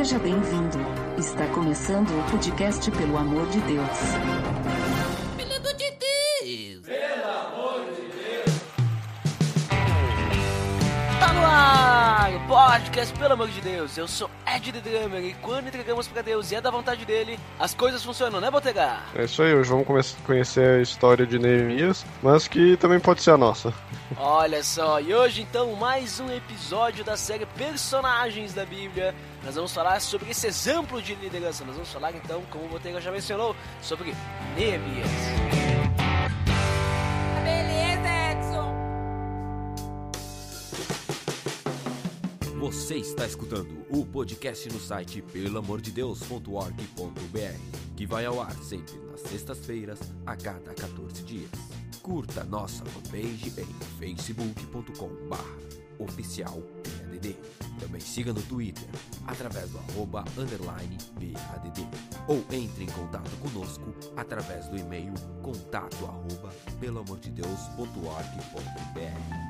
Seja bem-vindo. Está começando o podcast Pelo Amor de Deus. Pelo amor de Deus! Tá no ar! o Podcast, pelo amor de Deus! Eu sou Ed The Drummer e quando entregamos pra Deus e é da vontade dele, as coisas funcionam, né, Botega? É isso aí, hoje vamos come- conhecer a história de Neemias, mas que também pode ser a nossa. Olha só, e hoje então mais um episódio da série Personagens da Bíblia. Nós vamos falar sobre esse exemplo de liderança. Nós vamos falar então, como o Botega já mencionou, sobre Neemias. Você está escutando o podcast no site pelamordedeus.org.br, que vai ao ar sempre nas sextas-feiras, a cada 14 dias. Curta nossa fanpage em facebook.com oficial PADD. Também siga no Twitter, através do arroba underline PADD. Ou entre em contato conosco através do e-mail contato arroba pelamordedeus.org.br.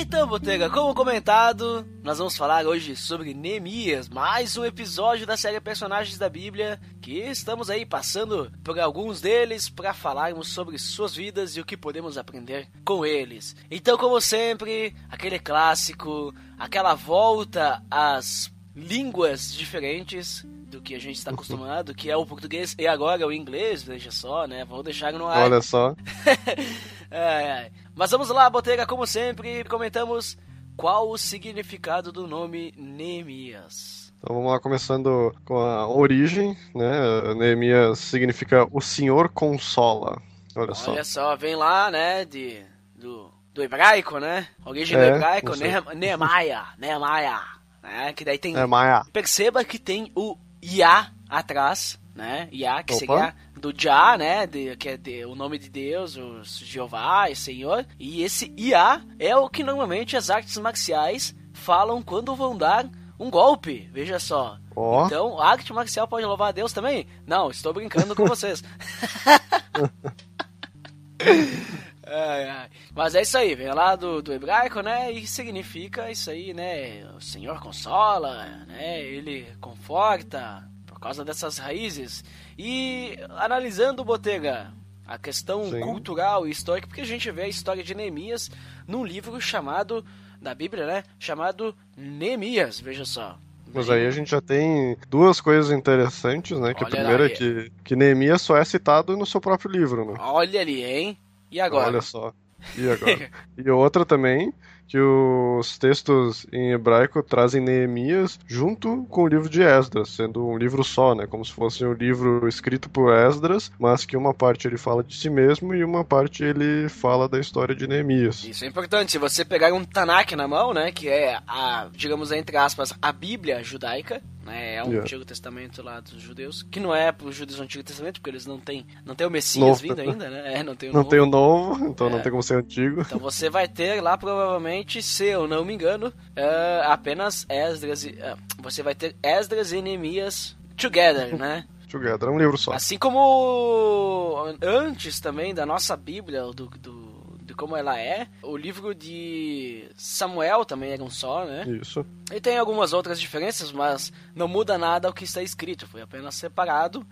Então, Botega, como comentado, nós vamos falar hoje sobre Neemias, mais um episódio da série Personagens da Bíblia, que estamos aí passando por alguns deles para falarmos sobre suas vidas e o que podemos aprender com eles. Então, como sempre, aquele clássico, aquela volta às línguas diferentes que a gente está acostumado, que é o português e agora o inglês, veja só, né? Vou deixar no ar. Olha só. Ai. Mas vamos lá, Botega, como sempre, comentamos qual o significado do nome Neemias. Então vamos lá, começando com a origem, né? Neemias significa o Senhor consola. Olha só. Olha só, vem lá, né, de, do, do hebraico, né? Origem do É, hebraico, isso. Nehem- Nehemiah, Nehemiah, né? Que daí tem... É Maia. Perceba que tem o Yah atrás, né? Yah, que Opa. seria do Jah, né? De- que é de- o nome de Deus, o Jeová, o Senhor. E esse Yah é o que normalmente as artes marciais falam quando vão dar um golpe. Veja só. Ó. Então, a arte marcial pode louvar a Deus também? Não, estou brincando com vocês. Ai, ai. Mas é isso aí, vem lá do, do hebraico, né? E significa isso aí, né? O Senhor consola, né? Ele conforta por causa dessas raízes. E analisando, Botega, a questão Sim. cultural e histórica, porque a gente vê a história de Neemias num livro chamado, da Bíblia, né? Chamado Neemias, veja só. Mas aí a gente já tem duas coisas interessantes, né? Que a Olha primeira lá, é que, que Neemias só é citado no seu próprio livro, né? Olha ali, hein? E agora? Olha só. E agora? e outra também, que os textos em hebraico trazem Neemias junto com o livro de Esdras, sendo um livro só, né? Como se fosse um livro escrito por Esdras, mas que uma parte ele fala de si mesmo e uma parte ele fala da história de Neemias. Isso é importante. Se você pegar um Tanakh na mão, né, que é a, digamos entre aspas, a Bíblia judaica, né, é um Yeah. Antigo Testamento lá dos judeus, que não é para os judeus do Antigo Testamento, porque eles não têm, não tem o Messias Novo vindo ainda, né? É, não tem o Não novo. tem o novo, então não É. tem como ser antigo. Então você vai ter lá provavelmente, se eu não me engano, é, apenas Esdras e, é, você vai ter Esdras e Neemias together, né? Together, é um livro só. Assim como antes também da nossa Bíblia, do, do, como ela é, o livro de Samuel também era um só, né? Isso. E tem algumas outras diferenças, mas não muda nada o que está escrito, foi apenas separado.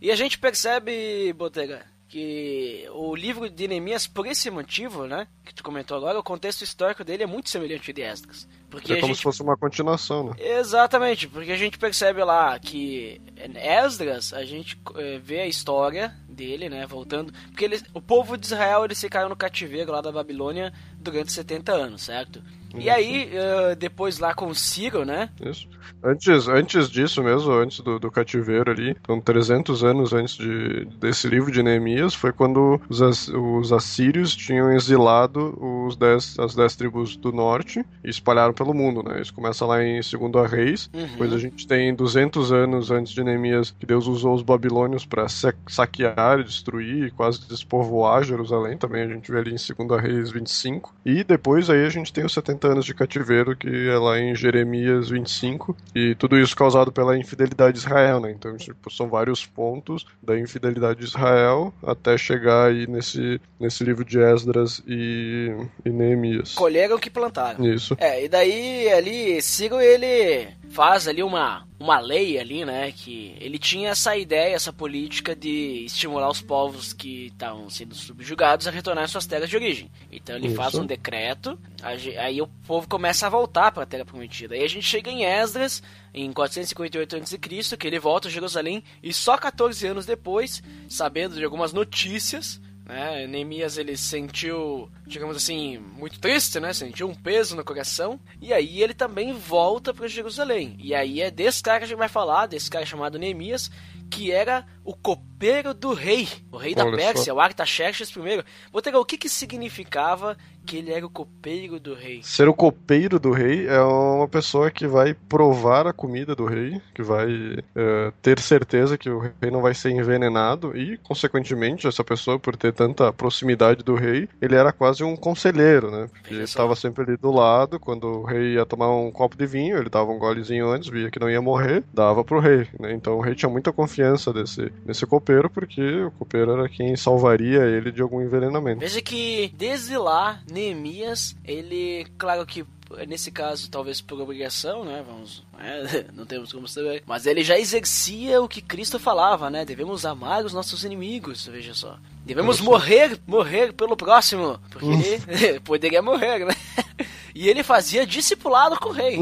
E a gente percebe, Botega, que o livro de Neemias, por esse motivo, né, que tu comentou agora, o contexto histórico dele é muito semelhante ao de Esdras. Porque É como gente se fosse uma continuação, né? Exatamente, porque a gente percebe lá que Esdras, a gente eh, vê a história dele, né, voltando, porque ele, o povo de Israel eles ficaram no cativeiro lá da Babilônia durante 70 anos, certo? E aí, eh, depois lá com Ciro, né, Isso. Antes, antes disso mesmo, antes do, do cativeiro ali, então 300 anos antes de, desse livro de Neemias, foi quando os, os assírios tinham exilado os dez, as dez tribos do norte e espalharam pelo mundo, né? Isso começa lá em 2 Reis, Uhum. depois a gente tem 200 anos antes de Neemias que Deus usou os babilônios para saquear, destruir e quase despovoar Jerusalém, também a gente vê ali em 2 Reis 25. 5. E depois aí a gente tem os 70 anos de cativeiro, que é lá em Jeremias 25. E tudo isso causado pela infidelidade de Israel, né? Então, tipo, são vários pontos da infidelidade de Israel até chegar aí nesse, nesse livro de Esdras e, e Neemias. Colheram o que plantaram. Isso. É, e daí ali, Ciro ele faz ali uma, uma lei ali, né, que ele tinha essa ideia, essa política de estimular os povos que estavam sendo subjugados a retornar às suas terras de origem. Então ele Isso. faz um decreto, aí o povo começa a voltar para a terra prometida. Aí a gente chega em Esdras, em 458 a.C., que ele volta a Jerusalém e só 14 anos depois, sabendo de algumas notícias, né? Neemias ele sentiu, digamos assim, muito triste, né? Sentiu um peso no coração. E aí ele também volta para Jerusalém. E aí é desse cara que a gente vai falar, desse cara chamado Neemias, que era o copeiro do rei, o rei da Olha Pérsia, o Artaxerxes I. Botega, o que que significava que ele era o copeiro do rei? Ser o copeiro do rei é uma pessoa que vai provar a comida do rei, que vai eh, ter certeza que o rei não vai ser envenenado e, consequentemente, essa pessoa, por ter tanta proximidade do rei, ele era quase um conselheiro, né? Porque ele só. estava sempre ali do lado, quando o rei ia tomar um copo de vinho, ele dava um golezinho antes, via que não ia morrer, dava pro rei, né? Então o rei tinha muita confiança desse, desse copeiro, porque o copeiro era quem salvaria ele de algum envenenamento. Veja que desde lá, Neemias, ele, claro que nesse caso, talvez por obrigação, né? Vamos, né, não temos como saber. Mas ele já exercia o que Cristo falava, né? Devemos amar os nossos inimigos, veja só. Devemos morrer, morrer pelo próximo, porque poderia morrer, né? E ele fazia discipulado com o rei.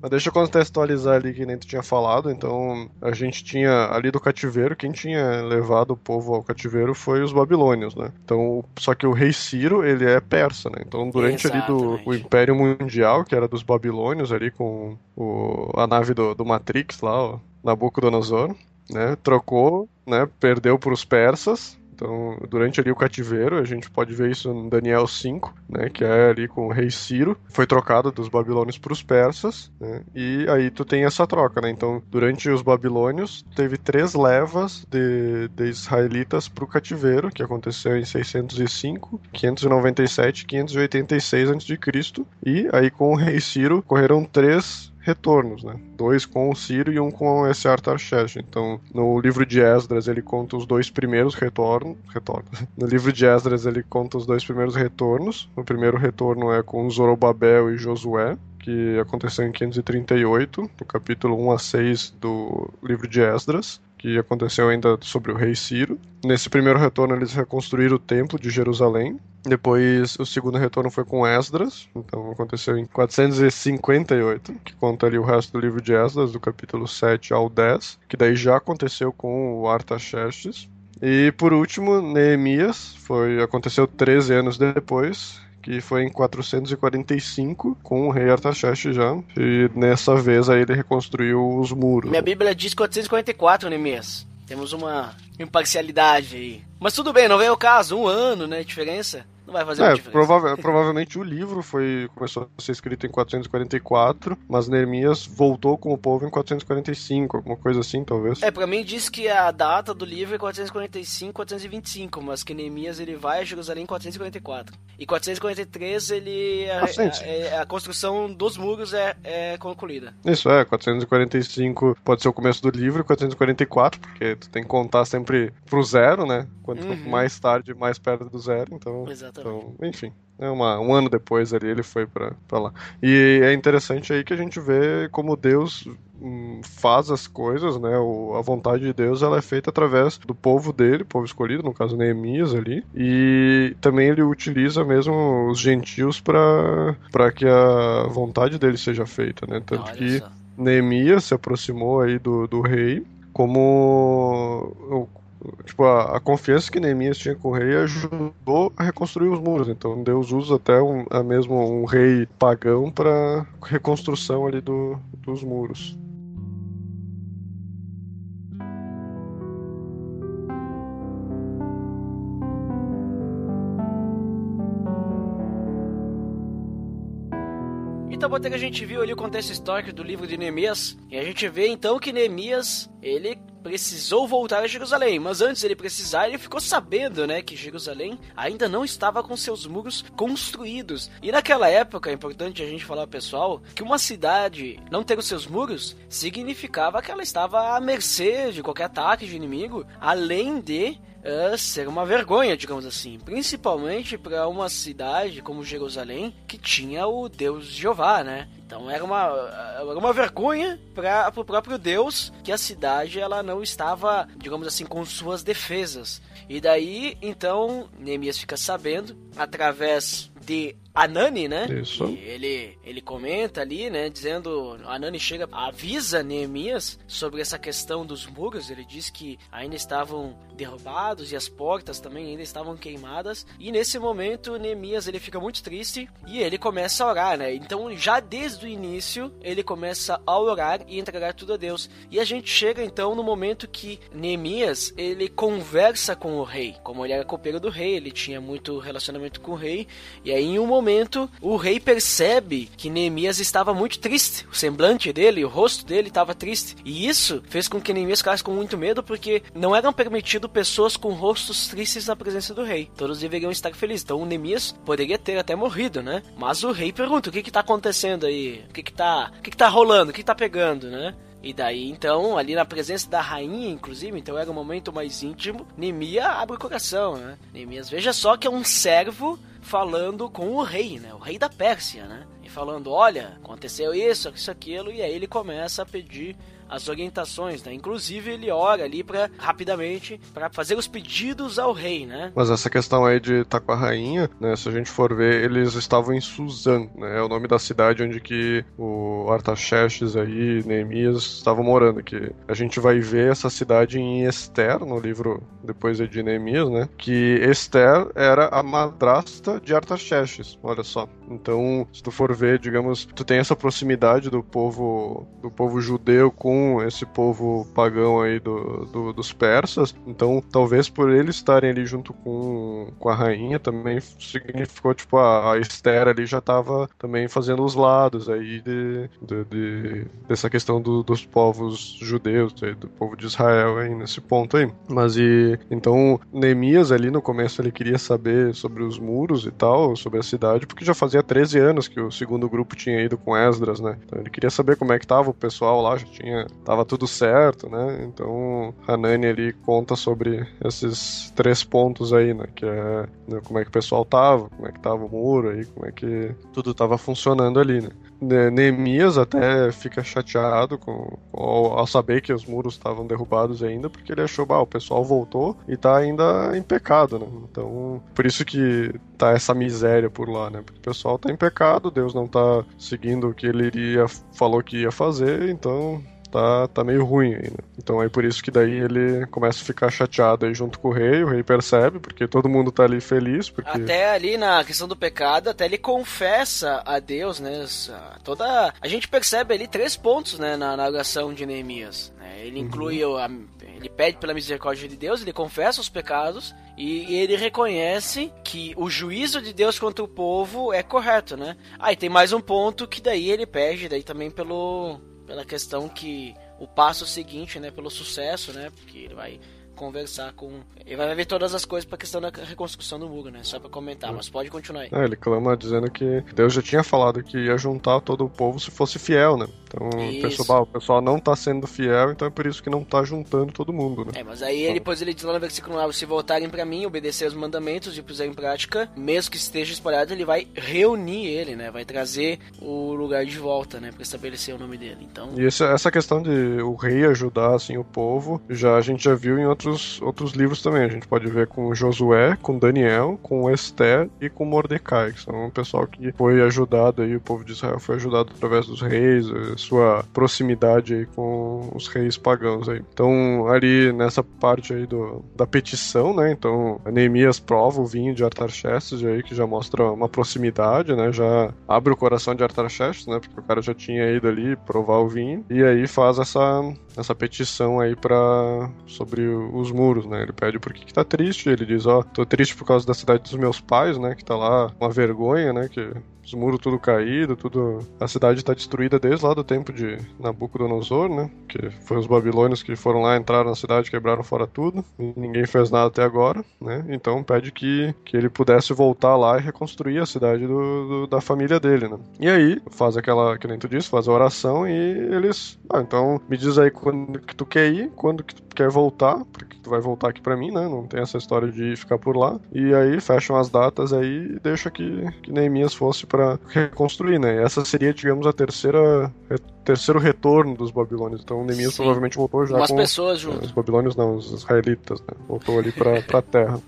Mas deixa eu contextualizar ali que nem tu tinha falado. Então, a gente tinha ali do cativeiro, quem tinha levado o povo ao cativeiro foi os babilônios, né? Então, só que o rei Ciro, ele é persa, né? Então, durante ali do Exatamente. o Império Mundial, que era dos babilônios ali com o, a nave do, do Matrix lá, ó, Nabucodonosor, né? Trocou, né? Perdeu para os persas. Então, durante ali o cativeiro, a gente pode ver isso em Daniel 5, né, que é ali com o rei Ciro, foi trocado dos babilônios para os persas, né, e aí tu tem essa troca, né, então durante os babilônios teve três levas de, de israelitas para o cativeiro, que aconteceu em 605, 597 e 586 a.C., e aí com o rei Ciro correram três retornos, né? Dois com o Ciro e um com esse Artaxerxes. Então, no livro de Esdras ele conta os dois primeiros retornos. retornos. No livro de Esdras ele conta os dois primeiros retornos. O primeiro retorno é com Zorobabel e Josué, que aconteceu em 538, no capítulo 1 a 6 do livro de Esdras que aconteceu ainda sobre o rei Ciro. Nesse primeiro retorno eles reconstruíram o templo de Jerusalém. Depois o segundo retorno foi com Esdras, então aconteceu em 458, que conta ali o resto do livro de Esdras, do capítulo 7 ao 10, que daí já aconteceu com o Artaxerxes. E por último, Neemias, foi aconteceu 13 anos depois, que foi em 445 com o rei Artaxerxes já. E nessa vez aí ele reconstruiu os muros. Minha Bíblia diz 444, Neemias. Temos uma imparcialidade aí. Mas tudo bem, não vem o caso. Um ano, né? Diferença. Não vai fazer É, muita prova- provavelmente o livro foi começou a ser escrito em 444, mas Neemias voltou com o povo em 445, alguma coisa assim, talvez. É, pra mim diz que a data do livro é 445, 425, mas que Neemias ele vai a Jerusalém em 444. E 443 ele a, Bastante. a- a- a construção dos muros é, é concluída. Isso é, 445 pode ser o começo do livro, e 444, porque tu tem que contar sempre pro zero, né? Quanto Uhum. mais tarde, mais perto do zero, então. Exatamente. Então, enfim, é uma, um ano depois ali ele foi pra lá. E é interessante aí que a gente vê como Deus hum, faz as coisas, né? O, a vontade de Deus ela é feita através do povo dele, povo escolhido, no caso Neemias ali, e também ele utiliza mesmo os gentios para para que a vontade dele seja feita, né? Tanto Olha que só. Neemias se aproximou aí do, do rei, como tipo a, a confiança que Neemias tinha com o rei ajudou a reconstruir os muros. Então Deus usa até um, a mesmo um rei pagão para reconstrução ali do, dos muros. Então, Botega, a gente viu ali o contexto histórico do livro de Neemias, e a gente vê então que Neemias, ele precisou voltar a Jerusalém, mas antes ele precisar, ele ficou sabendo, né, que Jerusalém ainda não estava com seus muros construídos. E naquela época, é importante a gente falar, pessoal, que uma cidade não ter os seus muros significava que ela estava à mercê de qualquer ataque de inimigo, além de uh, ser uma vergonha, digamos assim, principalmente para uma cidade como Jerusalém que tinha o Deus Jeová, né? Então era uma, era uma vergonha para o próprio Deus que a cidade ela não estava, digamos assim, com suas defesas. E daí, então, Neemias fica sabendo, através de Anani, né? Isso. E ele, ele comenta ali, né? Dizendo. Anani chega, avisa Neemias sobre essa questão dos muros. Ele diz que ainda estavam derrubados e as portas também ainda estavam queimadas. E nesse momento, Neemias ele fica muito triste e ele começa a orar, né? Então, já desde o início, ele começa a orar e entregar tudo a Deus. E a gente chega então no momento que Neemias ele conversa com o rei. Como ele era copeiro do rei, ele tinha muito relacionamento com o rei. E aí, em um momento, o rei percebe que Neemias estava muito triste. O semblante dele, o rosto dele estava triste. E isso fez com que Neemias ficasse com muito medo, porque não eram permitidos pessoas com rostos tristes na presença do rei. Todos deveriam estar felizes. Então, o Neemias poderia ter até morrido, né? Mas o rei pergunta: o que está acontecendo aí? O que está, o que, que tá rolando? O que está pegando, né? E daí, então, ali na presença da rainha, inclusive, então era um momento mais íntimo, Nemia abre o coração, né? Nemias, veja só que é um servo falando com o rei, né? O rei da Pérsia, né? E falando, olha, aconteceu isso, isso, aquilo, e aí ele começa a pedir as orientações, né? Inclusive ele ora ali para rapidamente para fazer os pedidos ao rei, né? Mas essa questão aí de estar com a rainha, né? Se a gente for ver, eles estavam em Suzan, né? É o nome da cidade onde que o Artaxerxes aí, Neemias estavam morando. Que a gente vai ver essa cidade em Esther no livro depois de Neemias, né? Que Esther era a madrasta de Artaxerxes. Olha só. Então, se tu for ver, digamos, tu tem essa proximidade do povo do povo judeu com esse povo pagão aí do, do, dos persas. Então, talvez por eles estarem ali junto com, com a rainha também significou, tipo, a, a Esther ali já estava também fazendo os lados aí de, de, de dessa questão do, dos povos judeus, do povo de Israel aí nesse ponto aí. Mas e então Neemias ali no começo ele queria saber sobre os muros e tal, sobre a cidade, porque já fazia 13 anos que o segundo grupo tinha ido com Esdras, né? Então ele queria saber como é que tava o pessoal lá, já tinha tava tudo certo, né? Então Hanani ali conta sobre esses três pontos aí, né? Que é né, como é que o pessoal tava, como é que tava o muro aí, como é que tudo tava funcionando ali, né? Neemias até fica chateado com, ao, ao, saber que os muros estavam derrubados ainda, porque ele achou, bah, o pessoal voltou e tá ainda em pecado, né? Então, por isso que tá essa miséria por lá, né? Porque o pessoal tá em pecado, Deus não tá seguindo o que ele iria, falou que ia fazer, então tá, tá meio ruim ainda. Então é por isso que daí ele começa a ficar chateado aí junto com o rei, o rei percebe, porque todo mundo tá ali feliz. Porque... Até ali na questão do pecado, até ele confessa a Deus, né? Toda. A gente percebe ali três pontos, né, na, na oração de Neemias. Né? Ele inclui uhum. a, ele pede pela misericórdia de Deus, ele confessa os pecados e, ele reconhece que o juízo de Deus contra o povo é correto, né? Aí ah, tem mais um ponto que daí ele pede daí também pelo pela questão que o passo seguinte, né, pelo sucesso, né, porque ele vai conversar com. Ele vai ver todas as coisas pra questão da reconstrução do muro, né? Só pra comentar, mas pode continuar aí. É, ele clama dizendo que Deus já tinha falado que ia juntar todo o povo se fosse fiel, né? Então o pessoal, o pessoal não tá sendo fiel, então é por isso que não tá juntando todo mundo, né? É, mas aí ele, depois ele diz lá no versículo 9: se voltarem para mim, obedecer os mandamentos e puser em prática, mesmo que esteja espalhado, ele vai reunir ele, né? Vai trazer o lugar de volta, né? Pra estabelecer o nome dele. Então. E essa, essa questão de o rei ajudar assim o povo, já a gente já viu em outros outros, outros livros também. A gente pode ver com Josué, com Daniel, com Esther e com Mordecai, que são um pessoal que foi ajudado aí, o povo de Israel foi ajudado através dos reis, sua proximidade aí com os reis pagãos aí. Então, ali nessa parte aí do, da petição, né? Então, Neemias prova o vinho de Artaxerxes aí, que já mostra uma proximidade, né? Já abre o coração de Artaxerxes, né? Porque o cara já tinha ido ali provar o vinho. E aí faz essa, essa petição aí para sobre o os muros, né? Ele pede porque que tá triste, ele diz, ó, tô triste por causa da cidade dos meus pais, né? Que tá lá uma vergonha, né? Que os muros tudo caído, tudo. A cidade está destruída desde lá do tempo de Nabucodonosor, né? Que foi os babilônios que foram lá, entraram na cidade, quebraram fora tudo. Ninguém fez nada até agora, né? Então pede que, que ele pudesse voltar lá e reconstruir a cidade do, do da família dele, né? E aí, faz aquela, que nem tu disse, faz a oração e eles. Ah, então me diz aí quando que tu quer ir, quando que tu quer voltar, porque tu vai voltar aqui para mim, né? Não tem essa história de ficar por lá. E aí fecham as datas aí e deixa que, que Neemias fosse para reconstruir, né? Essa seria, digamos, a terceira terceiro retorno dos babilônios. Então Neemias Sim. provavelmente voltou já Umas com pessoas junto. os babilônios não, os israelitas, né? Voltou ali pra, pra terra.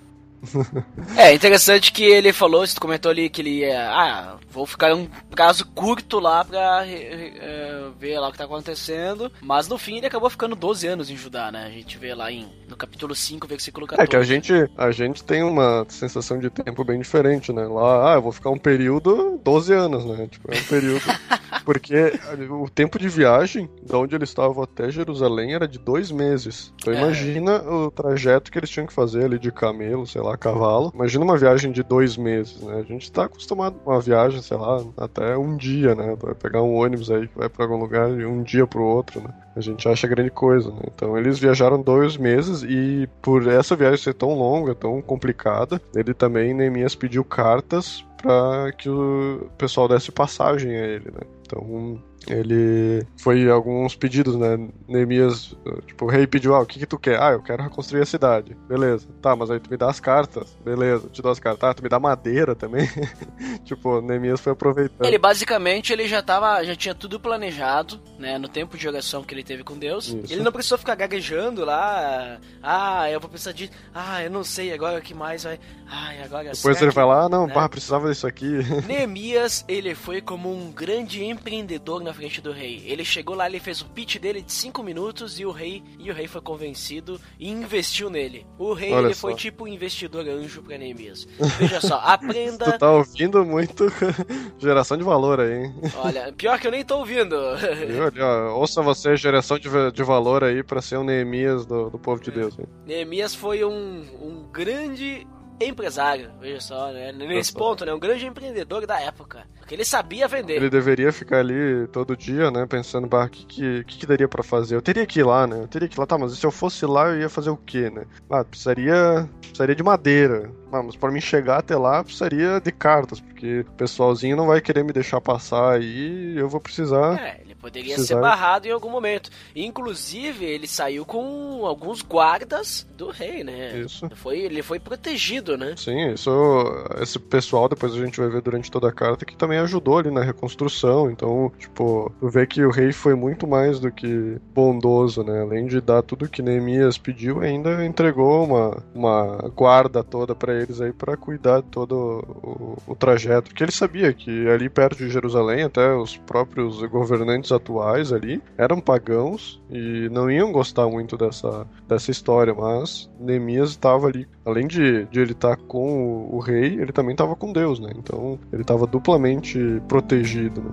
É interessante que ele falou, você comentou ali que ele ia. Ah, vou ficar um prazo curto lá pra é, ver lá o que tá acontecendo. Mas no fim ele acabou ficando 12 anos em Judá, né? A gente vê lá em, no capítulo 5, versículo 14. É que a gente, a gente tem uma sensação de tempo bem diferente, né? Lá, ah, eu vou ficar um período 12 anos, né? Tipo, é um período. Porque o tempo de viagem, de onde eles estavam até Jerusalém, era de dois meses. Então É. imagina o trajeto que eles tinham que fazer ali de camelo, sei lá, cavalo. Imagina uma viagem de dois meses, né? A gente tá acostumado com uma viagem, sei lá, até um dia, né? Vai pegar um ônibus aí que vai pra algum lugar de um dia pro outro, né? A gente acha grande coisa, né? Então eles viajaram dois meses e por essa viagem ser tão longa, tão complicada, ele também, Neemias, pediu cartas para que o pessoal desse passagem a ele, né? Então ele foi alguns pedidos, né? Neemias, tipo, o rei pediu, ah, o que que tu quer? Ah, eu quero reconstruir a cidade. Beleza. Tá, mas aí tu me dá as cartas. Beleza, te dou as cartas. Ah, tu me dá madeira também. tipo, Neemias foi aproveitando. Ele basicamente ele já tava, já tinha tudo planejado, né, no tempo de oração que ele teve com Deus. Isso. Ele não precisou ficar gaguejando lá. Ah, eu vou precisar de, ah, eu não sei agora o que mais vai. Ai, agora Depois será ele vai lá, ah, não, né? pá, precisava disso aqui. Neemias, ele foi como um grande empreendedor na frente do rei. Ele chegou lá, ele fez o pitch dele de 5 minutos e o rei e o rei foi convencido e investiu nele. O rei Olha ele só. foi tipo um investidor anjo pra Neemias. Veja só, aprenda. tu tá ouvindo muito geração de valor aí, hein? Olha, pior que eu nem tô ouvindo. Ó, ouça você, geração de, de valor aí pra ser um Neemias do, do povo É. de Deus. hein? Neemias foi um, um grande empresário, veja só, né? Nesse ponto, né? Um grande empreendedor da época. Porque ele sabia vender. Ele deveria ficar ali todo dia, né, pensando, o que, que, que daria pra fazer? Eu teria que ir lá, né? Eu teria que ir lá, tá, mas se eu fosse lá, eu ia fazer o quê, né? Ah, precisaria, precisaria de madeira. Mas pra mim chegar até lá, precisaria de cartas, porque o pessoalzinho não vai querer me deixar passar aí, eu vou precisar... É, ele poderia Precisar- ser barrado em algum momento. Inclusive, ele saiu com alguns guardas do rei, né? Isso. Foi, ele foi protegido, né? Sim, isso, esse pessoal, depois a gente vai ver durante toda a carta, que também ajudou ali na reconstrução. Então, tipo, tu vê que o rei foi muito mais do que bondoso, né? Além de dar tudo que Neemias pediu, ainda entregou uma, uma guarda toda pra eles aí pra cuidar de todo o, o trajeto. Porque ele sabia que ali perto de Jerusalém, até os próprios governantes atuais ali eram pagãos e não iam gostar muito dessa, dessa história, mas Neemias estava ali, além de, de ele estar com o, o rei, ele também estava com Deus, né? Então ele estava duplamente protegido. Né?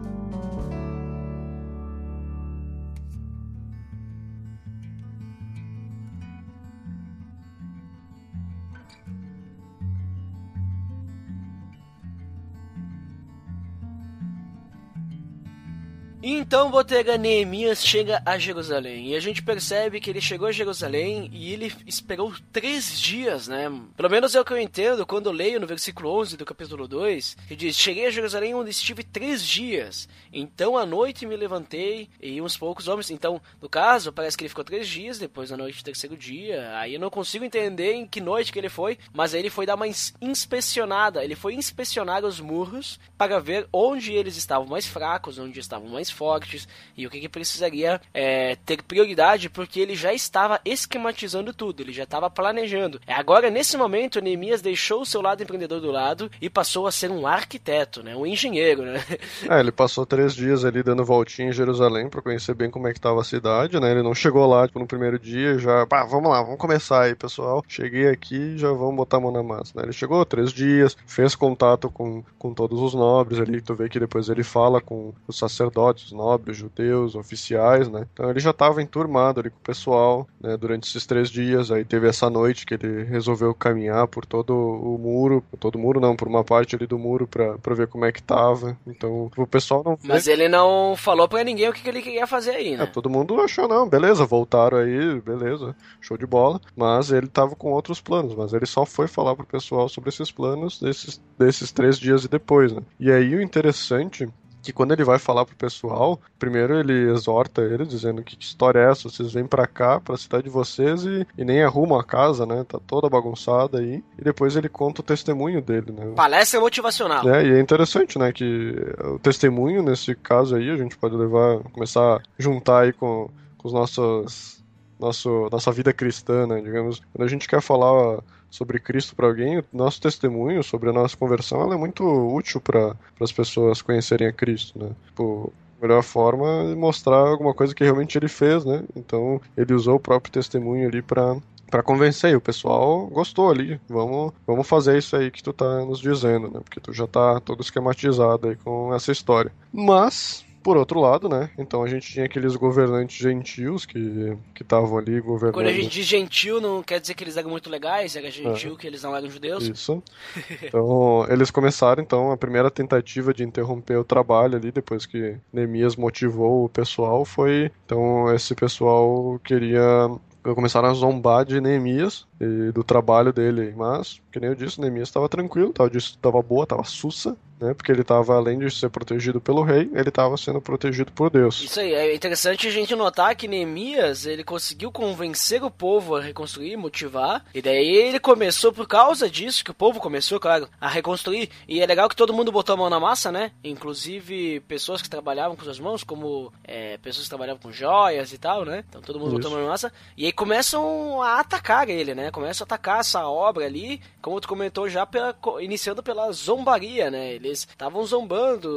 Então Botega Neemias chega a Jerusalém e a gente percebe que ele chegou a Jerusalém e ele esperou três dias, né? Pelo menos é o que eu entendo quando eu leio no versículo 11 do capítulo 2, que diz: Cheguei a Jerusalém onde estive três dias. Então à noite me levantei e uns poucos homens. Então, no caso, parece que ele ficou três dias depois da noite do terceiro dia. Aí eu não consigo entender em que noite que ele foi, mas aí ele foi dar uma ins- inspecionada. Ele foi inspecionar os muros para ver onde eles estavam mais fracos, onde estavam mais fortes e o que, que precisaria é, ter prioridade, porque ele já estava esquematizando tudo, ele já estava planejando. É, Agora, nesse momento, Neemias deixou o seu lado empreendedor do lado e passou a ser um arquiteto, né? um engenheiro. Né? É, ele passou três dias ali dando voltinha em Jerusalém pra conhecer bem como é que tava a cidade, né? Ele não chegou lá, tipo, no primeiro dia já, pá, vamos lá, vamos começar aí, pessoal. Cheguei aqui já vamos botar a mão na massa, né? Ele chegou três dias, fez contato com, com todos os nobres ali, tu vê que depois ele fala com os sacerdotes, sacerdotes, nobres, judeus, oficiais, né? Então ele já estava enturmado ali com o pessoal, né? Durante esses três dias, aí teve essa noite que ele resolveu caminhar por todo o muro, por todo o muro não, por uma parte ali do muro para ver como é que tava. Então o pessoal não. Mas ele não falou para ninguém o que, que ele queria fazer aí, né? É, todo mundo achou não, beleza, voltaram aí, beleza, show de bola. Mas ele tava com outros planos, mas ele só foi falar pro pessoal sobre esses planos desses, desses três dias e depois, né? E aí o interessante que quando ele vai falar pro pessoal, primeiro ele exorta ele dizendo que, que história é essa, vocês vêm para cá, pra cidade de vocês e, e, nem arrumam a casa, né? Tá toda bagunçada aí. E depois ele conta o testemunho dele, né? Palestra motivacional. É, e é interessante, né, que o testemunho nesse caso aí a gente pode levar, começar a juntar aí com, com os nossos nosso, nossa vida cristã, né? Digamos, quando a gente quer falar sobre Cristo para alguém, o nosso testemunho sobre a nossa conversão é muito útil para as pessoas conhecerem a Cristo, né? Tipo, melhor forma é mostrar alguma coisa que realmente ele fez, né? Então, ele usou o próprio testemunho ali para para convencer, o pessoal gostou ali. Vamos, vamos fazer isso aí que tu tá nos dizendo, né? Porque tu já tá todo esquematizado aí com essa história. Mas por outro lado, né? Então a gente tinha aqueles governantes gentios que estavam ali governando. Quando a gente diz gentil, não quer dizer que eles eram muito legais, era gentil é. que eles não eram judeus. Isso. Então eles começaram então a primeira tentativa de interromper o trabalho ali, depois que Neemias motivou o pessoal, foi então esse pessoal queria começaram a zombar de Neemias e do trabalho dele, mas, que nem eu disse, Neemias estava tranquilo, estava boa, estava sussa, né? Porque ele estava, além de ser protegido pelo rei, ele estava sendo protegido por Deus. Isso aí, é interessante a gente notar que Neemias, ele conseguiu convencer o povo a reconstruir, motivar, e daí ele começou por causa disso, que o povo começou, claro, a reconstruir, e é legal que todo mundo botou a mão na massa, né? Inclusive pessoas que trabalhavam com suas mãos, como é, pessoas que trabalhavam com joias e tal, né? Então todo mundo Isso. botou a mão na massa, e aí começam a atacar ele, né? Começam a atacar essa obra ali, como tu comentou já, pela, iniciando pela zombaria, né? Ele eles estavam zombando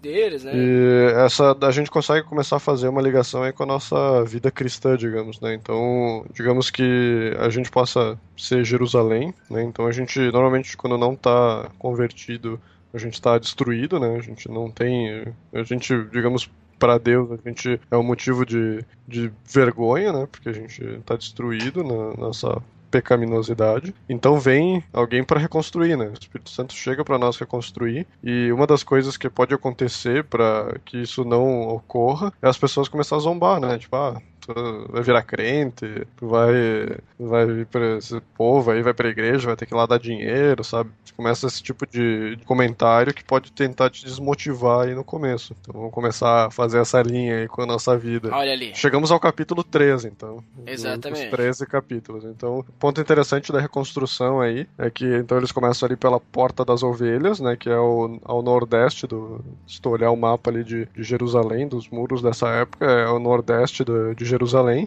deles, né? E essa a gente consegue começar a fazer uma ligação aí com a nossa vida cristã, digamos, né? Então, digamos que a gente possa ser Jerusalém, né? Então a gente normalmente quando não está convertido, a gente está destruído, né? A gente não tem, a gente, digamos, para Deus a gente é um motivo de, de vergonha, né? Porque a gente está destruído na nossa pecaminosidade. Então vem alguém para reconstruir, né? O Espírito Santo chega para nós reconstruir e uma das coisas que pode acontecer para que isso não ocorra é as pessoas começarem a zombar, né? Tipo, ah, vai virar crente, tu vai, vai vir pra esse povo aí, vai pra igreja, vai ter que ir lá dar dinheiro, sabe? Começa esse tipo de comentário que pode tentar te desmotivar aí no começo. Então vamos começar a fazer essa linha aí com a nossa vida. Olha ali. Chegamos ao capítulo 13, então. Exatamente. Os 13 capítulos. Então, o ponto interessante da reconstrução aí é que então eles começam ali pela Porta das Ovelhas, né? Que é o, ao nordeste do. Se tu olhar o mapa ali de, de Jerusalém, dos muros dessa época, é o nordeste do, de Jerusalém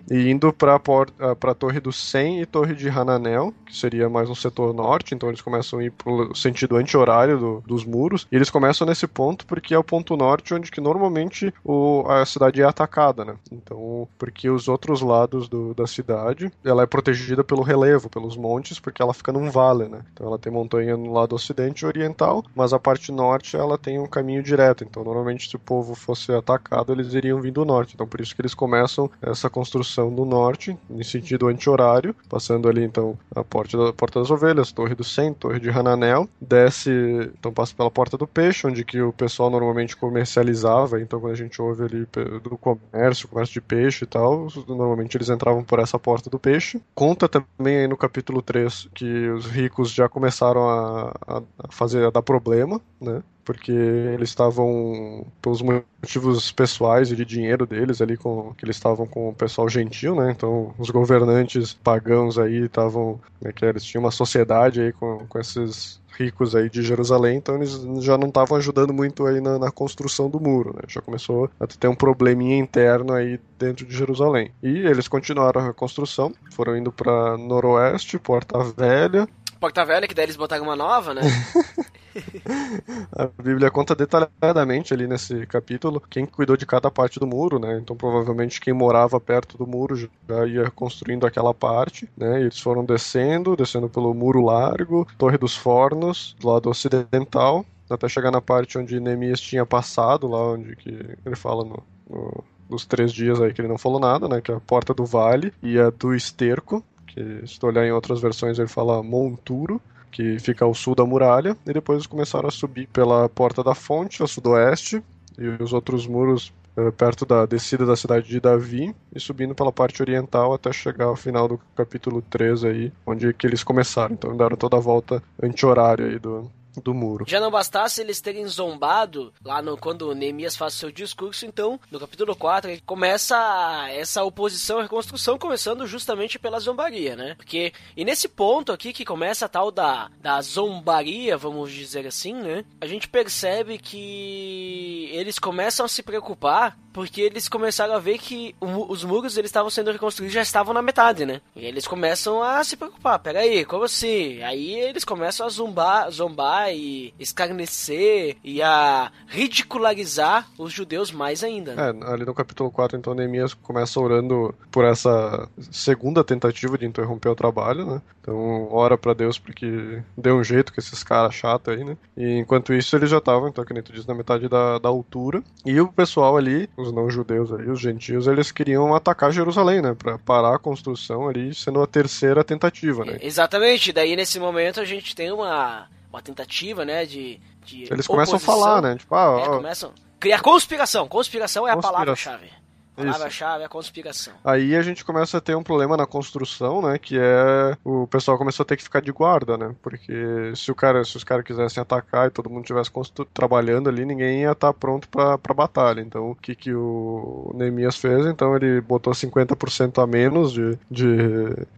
e indo para a Torre do Sem e Torre de Hananel, que seria mais um setor norte, então eles começam a ir pro sentido anti-horário do, dos muros, e eles começam nesse ponto porque é o ponto norte onde que normalmente o, a cidade é atacada, né? Então, porque os outros lados do, da cidade, ela é protegida pelo relevo, pelos montes, porque ela fica num vale, né? Então ela tem montanha no lado ocidente e oriental, mas a parte norte ela tem um caminho direto, então normalmente se o povo fosse atacado, eles iriam vir do norte, então por isso que eles começam essa construção no norte, em sentido anti-horário, passando ali então a porta, da, porta das Ovelhas, Torre do Centro, Torre de Hananel, desce, então passa pela Porta do Peixe, onde que o pessoal normalmente comercializava, então quando a gente ouve ali do comércio, comércio de peixe e tal, normalmente eles entravam por essa Porta do Peixe. Conta também aí no capítulo 3 que os ricos já começaram a, a fazer, a dar problema, né? Porque eles estavam pelos motivos pessoais e de dinheiro deles ali com que eles estavam com o pessoal gentil, né? Então os governantes pagãos aí estavam, né, que eles tinham uma sociedade aí com, com esses ricos aí de Jerusalém, então eles já não estavam ajudando muito aí na, na, construção do muro, né? Já começou a ter um probleminha interno aí dentro de Jerusalém. E eles continuaram a reconstrução, foram indo para noroeste, Porta Velha, Porta Velha, que daí eles botaram uma nova, né? a Bíblia conta detalhadamente ali nesse capítulo quem cuidou de cada parte do muro, né? Então provavelmente quem morava perto do muro já ia construindo aquela parte, né? E eles foram descendo, descendo pelo muro largo, Torre dos Fornos, do lado ocidental, até chegar na parte onde Neemias tinha passado, lá onde que ele fala no, no, nos três dias aí que ele não falou nada, né? Que é a porta do vale e a do esterco, que se tu olhar em outras versões ele fala monturo, que fica ao sul da muralha, e depois eles começaram a subir pela porta da fonte, ao sudoeste, e os outros muros eh, perto da descida da cidade de Davi e subindo pela parte oriental até chegar ao final do capítulo 3 aí, onde que eles começaram. Então deram toda a volta anti-horária aí do, do muro. Já não bastasse eles terem zombado lá no, quando Neemias faz seu discurso, então, no capítulo 4, começa essa oposição à reconstrução, começando justamente pela zombaria, né? Porque, e nesse ponto aqui que começa a tal da, da zombaria, vamos dizer assim, né? A gente percebe que eles começam a se preocupar porque eles começaram a ver que o, os muros eles estavam sendo reconstruídos já estavam na metade, né? E eles começam a se preocupar. Peraí, como assim? Aí eles começam a zombar, zombar e escarnecer e a ridicularizar os judeus mais ainda. Né? É, ali no capítulo 4, então, Neemias começa orando por essa segunda tentativa de interromper o trabalho, né? Então, ora para Deus porque deu um jeito com esses caras chatos aí, né? E enquanto isso, eles já estavam, então, que nem tu disse, na metade da, da altura. E o pessoal ali, os não-judeus aí, os gentios, eles queriam atacar Jerusalém, né? Pra parar a construção ali, sendo a terceira tentativa, né? Exatamente. Daí, nesse momento, a gente tem uma, uma tentativa, né? De, de Eles começam oposição. a falar, né? Tipo, ah, É, ó, começam criar conspiração. Conspiração é a Conspiração. A palavra-chave é a conspiração. Aí a gente começa a ter um problema na construção, né? Que é o pessoal começou a ter que ficar de guarda, né? Porque se o cara, se os caras quisessem atacar e todo mundo estivesse trabalhando ali, ninguém ia estar pronto pra pra batalha. Então, o que que o Neemias fez? Então, ele botou 50% a menos de, de,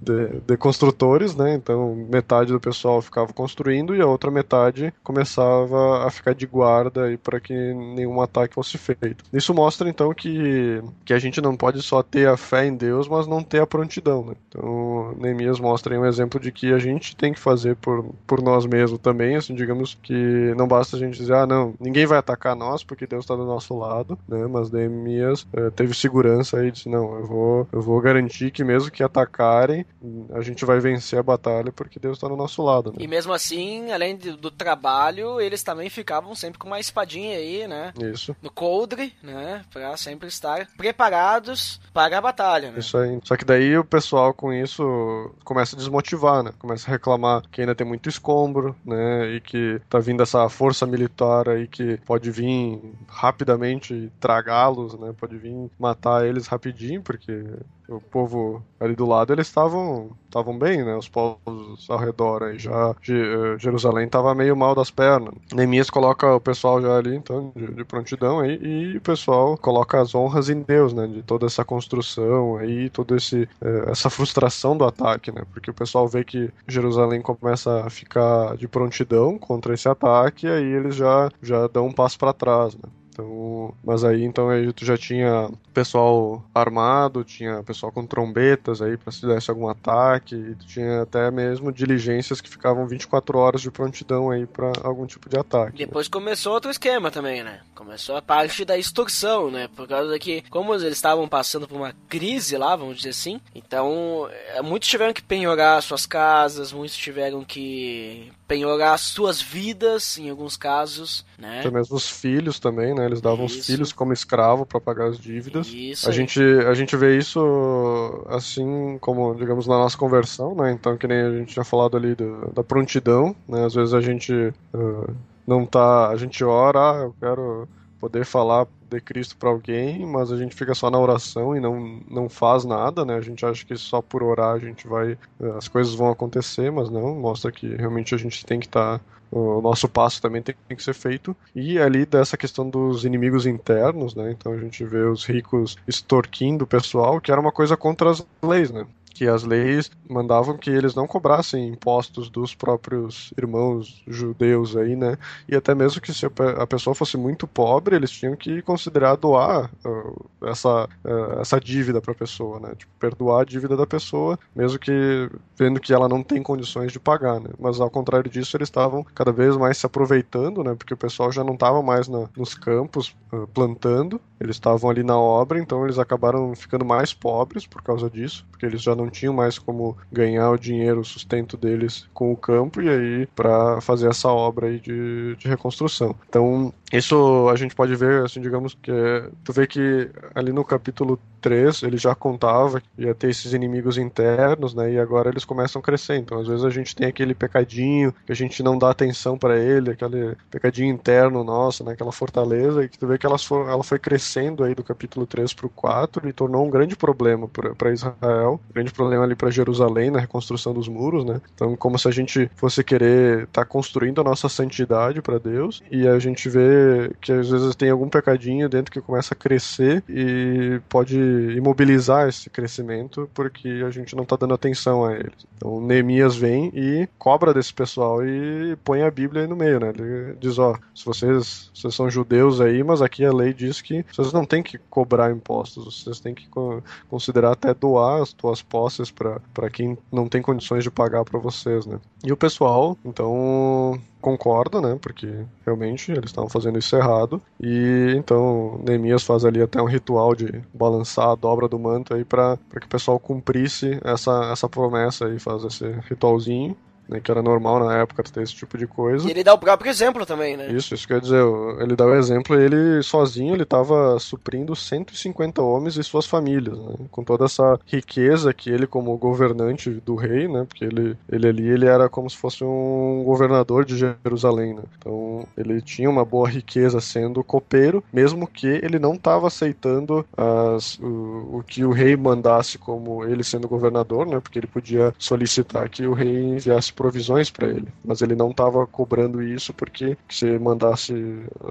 de, de construtores, né? Então, metade do pessoal ficava construindo e a outra metade começava a ficar de guarda aí para que nenhum ataque fosse feito. Isso mostra então que que a gente não pode só ter a fé em Deus, mas não ter a prontidão, né? Então, Neemias mostra aí um exemplo de que a gente tem que fazer por, por nós mesmos também, assim, digamos que não basta a gente dizer, ah, não, ninguém vai atacar nós porque Deus está do nosso lado, né? Mas Neemias eh, teve segurança aí, disse, não, eu vou, eu vou garantir que mesmo que atacarem, a gente vai vencer a batalha porque Deus está do nosso lado, né? E mesmo assim, além de- do trabalho, eles também ficavam sempre com uma espadinha aí, né? Isso. No coldre, né? Pra sempre estar preparados para a batalha, né? Isso aí. Só que daí o pessoal com isso começa a desmotivar, né? Começa a reclamar que ainda tem muito escombro, né? E que tá vindo essa força militar aí que pode vir rapidamente tragá-los, né? Pode vir matar eles rapidinho, porque o povo ali do lado eles estavam estavam bem, né? Os povos ao redor aí já eh, Jerusalém estava meio mal das pernas. Neemias coloca o pessoal já ali então de, de prontidão aí e o pessoal coloca as honras em Deus, né? De toda essa construção aí, toda esse eh, essa frustração do ataque, né? Porque o pessoal vê que Jerusalém começa a ficar de prontidão contra esse ataque e aí eles já já dão um passo para trás, né? Então, mas aí então aí tu já tinha pessoal armado, tinha pessoal com trombetas aí para se desse algum ataque, e tu tinha até mesmo diligências que ficavam 24 horas de prontidão aí para algum tipo de ataque. né? Depois começou outro esquema também, né? Começou a parte da extorsão, né? Por causa que, como eles estavam passando por uma crise lá, vamos dizer assim, então eh, muitos tiveram que penhorar suas casas, muitos tiveram que penhorar suas vidas, em alguns casos, né? Até mesmo os filhos também, né? Eles davam os Isso. filhos como escravo para pagar as dívidas. Isso A aí. gente, a gente vê isso assim como, digamos, na nossa conversão, né? Então, que nem a gente tinha falado ali do- da prontidão, né? Às vezes a gente ah, não tá, a gente ora, ah, eu quero poder falar de Cristo para alguém, mas a gente fica só na oração e não, não faz nada, né? A gente acha que só por orar a gente vai, eh, as coisas vão acontecer, mas não, mostra que realmente a gente tem que estar o nosso passo também tem, que ser feito. E ali dessa questão dos inimigos internos, né? Então a gente vê os ricos extorquindo o pessoal, que era uma coisa contra as leis, né? Que as leis mandavam que eles não cobrassem impostos dos próprios irmãos judeus aí, né? E até mesmo que se a pe- a pessoa fosse muito pobre, eles tinham que considerar doar ah, essa, ah, essa dívida para a pessoa, né? Tipo, perdoar a dívida da pessoa, mesmo que vendo que ela não tem condições de pagar, né? Mas ao contrário disso, eles estavam cada vez mais se aproveitando, né? Porque o pessoal já não estava mais na- nos campos ah, plantando, eles estavam ali na obra, então eles acabaram ficando mais pobres por causa disso, porque eles já não não tinham mais como ganhar o dinheiro, o sustento deles com o campo, e aí para fazer essa obra aí de, de reconstrução. Então, isso a gente pode ver, assim, digamos que tu vê que ali no capítulo 3 ele já contava que ia ter esses inimigos internos, né? E agora eles começam a crescer. Então, às vezes a gente tem aquele pecadinho que a gente não dá atenção para ele, aquele pecadinho interno nosso, né? Aquela fortaleza, e tu vê que ela foi, ela foi crescendo aí do capítulo 3 pro 4 e tornou um grande problema para Israel, grande problema ali para Jerusalém na reconstrução dos muros, né? Então, como se a gente fosse querer estar tá construindo a nossa santidade para Deus e a gente vê que às vezes tem algum pecadinho dentro que começa a crescer e pode imobilizar esse crescimento porque a gente não está dando atenção a eles. Então Neemias vem e cobra desse pessoal e põe a Bíblia aí no meio, né? Ele diz, ó, se vocês, vocês são judeus aí, mas aqui a lei diz que vocês não têm que cobrar impostos, vocês têm que considerar até doar as tuas posses para quem não tem condições de pagar para vocês, né? E o pessoal, então, concorda, né? Porque realmente eles estavam fazendo isso errado. E então Neemias faz ali até um ritual de balançar a dobra do manto aí para que o pessoal cumprisse essa, essa promessa aí, faz esse ritualzinho né, que era normal na época ter esse tipo de coisa. E ele dá o próprio exemplo também, né? Isso, isso quer dizer, ele dá o exemplo, ele sozinho ele estava suprindo 150 homens e suas famílias, né, com toda essa riqueza que ele como governante do rei, né, porque ele, ele ali ele era como se fosse um governador de Jerusalém, né, então ele tinha uma boa riqueza sendo copeiro, mesmo que ele não estava aceitando as, o, o que o rei mandasse como ele sendo governador, né, porque ele podia solicitar que o rei enviasse provisões para ele, mas ele não estava cobrando isso porque se mandasse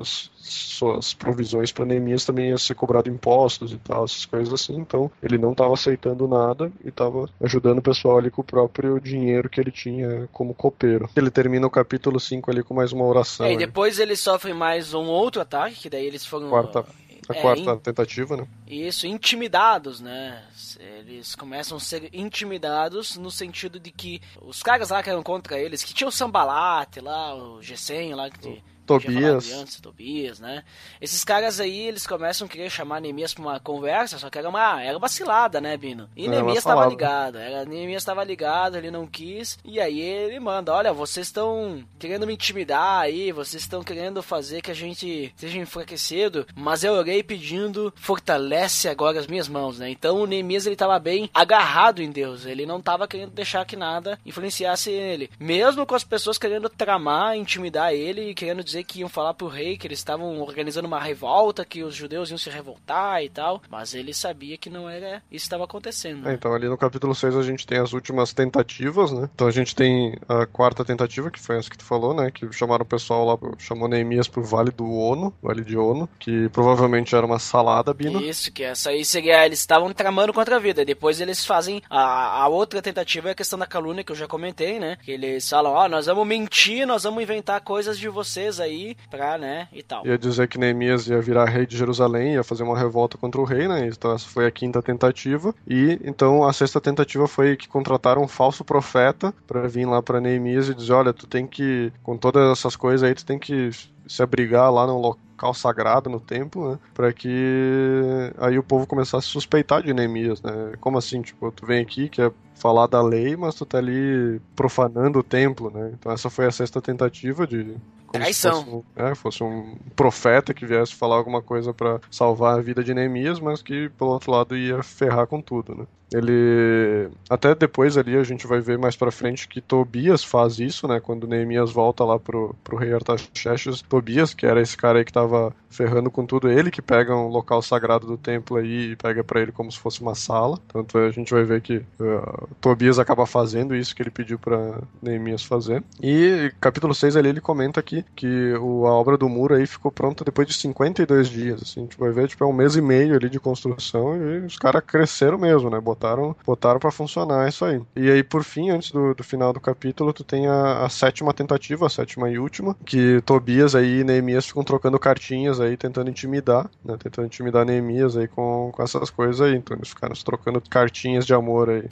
as suas provisões para Neemias também ia ser cobrado impostos e tal, essas coisas assim, então ele não estava aceitando nada e estava ajudando o pessoal ali com o próprio dinheiro que ele tinha como copeiro. Ele termina o capítulo 5 ali com mais uma oração. É, e depois eles sofrem mais um outro ataque, que daí eles foram Quarta a é, quarta in... tentativa, né? Isso, intimidados, né? Eles começam a ser intimidados no sentido de que os caras lá que eram contra eles, que tinha o Sambalate lá, o Gessen lá, que Tobias. Antes, Tobias, né? Esses caras aí, eles começam a querer chamar Neemias pra uma conversa, só que era uma, era uma cilada, né, Bino? E é, Neemias tava ligado, era, Neemias tava ligado, ele não quis, e aí ele manda, olha, vocês estão querendo me intimidar aí, vocês estão querendo fazer que a gente seja enfraquecido, mas eu orei pedindo, fortalece agora as minhas mãos, né? Então o Neemias, ele tava bem agarrado em Deus, ele não tava querendo deixar que nada influenciasse ele, mesmo com as pessoas querendo tramar, intimidar ele e querendo dizer dizer que iam falar pro rei que eles estavam organizando uma revolta, que os judeus iam se revoltar e tal, mas ele sabia que não era isso que estava acontecendo. Né? É, então ali no capítulo 6 a gente tem as últimas tentativas, né? Então a gente tem a quarta tentativa, que foi essa que tu falou, né? Que chamaram o pessoal lá, chamou Neemias pro Vale do Ono, Vale de Ono, que provavelmente era uma salada, Bino. Isso, que essa aí seria, eles estavam tramando contra a vida, depois eles fazem a, a outra tentativa é a questão da calúnia que eu já comentei, né? Que eles falam, ó, oh, nós vamos mentir, nós vamos inventar coisas de vocês aí aí pra, né, e tal. Ia dizer que Neemias ia virar rei de Jerusalém, ia fazer uma revolta contra o rei, né? Então essa foi a quinta tentativa. E então a sexta tentativa foi que contrataram um falso profeta para vir lá para Neemias e dizer, olha, tu tem que, com todas essas coisas aí, tu tem que se abrigar lá no local sagrado no templo, né? Para que aí o povo começasse a suspeitar de Neemias, né? Como assim, tipo, tu vem aqui que é falar da lei, mas tu tá ali profanando o templo, né? Então essa foi a sexta tentativa de como Traição. Se fosse, um, é, fosse um profeta que viesse falar alguma coisa para salvar a vida de Neemias, mas que, pelo outro lado, ia ferrar com tudo, né? Ele até depois ali a gente vai ver mais para frente que Tobias faz isso, né? Quando Neemias volta lá pro, pro rei Artaxerxes, Tobias, que era esse cara aí que tava ferrando com tudo, ele que pega um local sagrado do templo aí e pega para ele como se fosse uma sala. Tanto a gente vai ver que uh, Tobias acaba fazendo isso que ele pediu para Neemias fazer. E capítulo 6 ali ele comenta aqui que o, a obra do muro aí ficou pronta depois de 52 dias, assim, a gente vai ver tipo é um mês e meio ali de construção e os caras cresceram mesmo, né? botaram botaram para funcionar isso aí. E aí, por fim, antes do, do final do capítulo, tu tem a, a, sétima tentativa, a sétima e última, que Tobias aí e Neemias ficam trocando cartinhas aí, tentando intimidar, né? Tentando intimidar Neemias aí com, com essas coisas aí. Então eles ficaram trocando cartinhas de amor aí.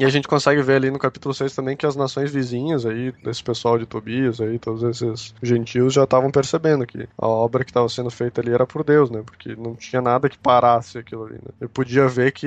E a gente consegue ver ali no capítulo 6 também que as nações vizinhas aí, desse pessoal de Tobias aí, todos esses gentios já estavam percebendo que a obra que estava sendo feita ali era por Deus, né? Porque não tinha nada que parasse aquilo ali, né? Eu podia ver que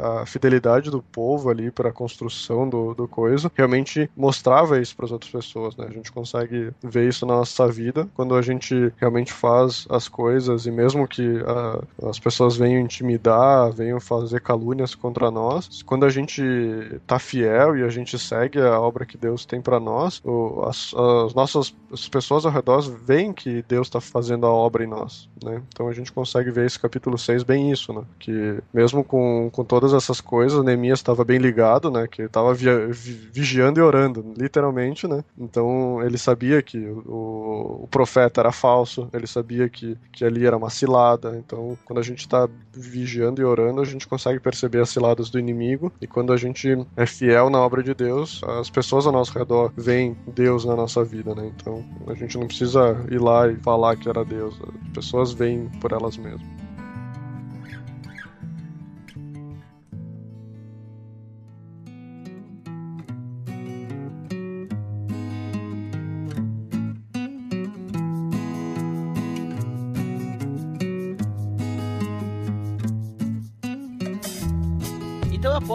a fidelidade do povo ali para a construção do, do coisa realmente mostrava isso para as outras pessoas, né? A gente consegue ver isso na nossa vida quando a gente realmente faz as coisas e mesmo que a, as pessoas venham intimidar, venham fazer calúnias contra nós, quando a gente tá fiel e a gente segue a obra que Deus tem para nós, o, as, as, nossas as pessoas ao redor veem que Deus está fazendo a obra em nós, né? Então a gente consegue ver esse capítulo 6 bem isso, né? Que mesmo com, com todas essas coisas, Neemias estava bem ligado, né? Que estava vigiando e orando, literalmente, né? Então ele sabia que o, o profeta era falso, ele sabia que, que ali era uma cilada. Então quando a gente está vigiando e orando, a gente consegue perceber as ciladas do inimigo e quando a gente é fiel na obra de Deus, as pessoas ao nosso redor veem Deus na nossa vida, né? Então a gente não precisa ir lá e falar que era Deus, as pessoas veem por elas mesmas.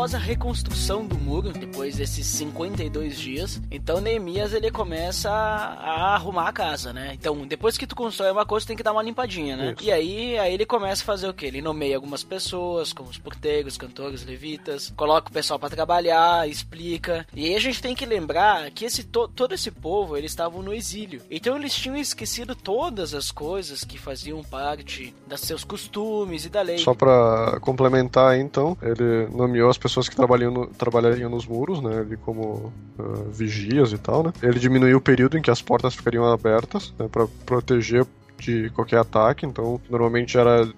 Após a reconstrução do muro, depois desses 52 dias, então Neemias ele começa a, arrumar a casa, né? Então, depois que tu constrói uma coisa, tu tem que dar uma limpadinha, né? Isso. E aí, aí ele começa a fazer o quê? Ele nomeia algumas pessoas, como os porteiros, cantores, levitas, coloca o pessoal para trabalhar, explica. E aí a gente tem que lembrar que esse to, todo esse povo, eles estavam no exílio. Então eles tinham esquecido todas as coisas que faziam parte dos seus costumes e da lei. Só para complementar, então, ele nomeou as pessoas que trabalhariam, no, trabalhariam nos muros, né, ali como uh, vigias e tal, né. Ele diminuiu o período em que as portas ficariam abertas, né, para proteger de qualquer ataque, então normalmente era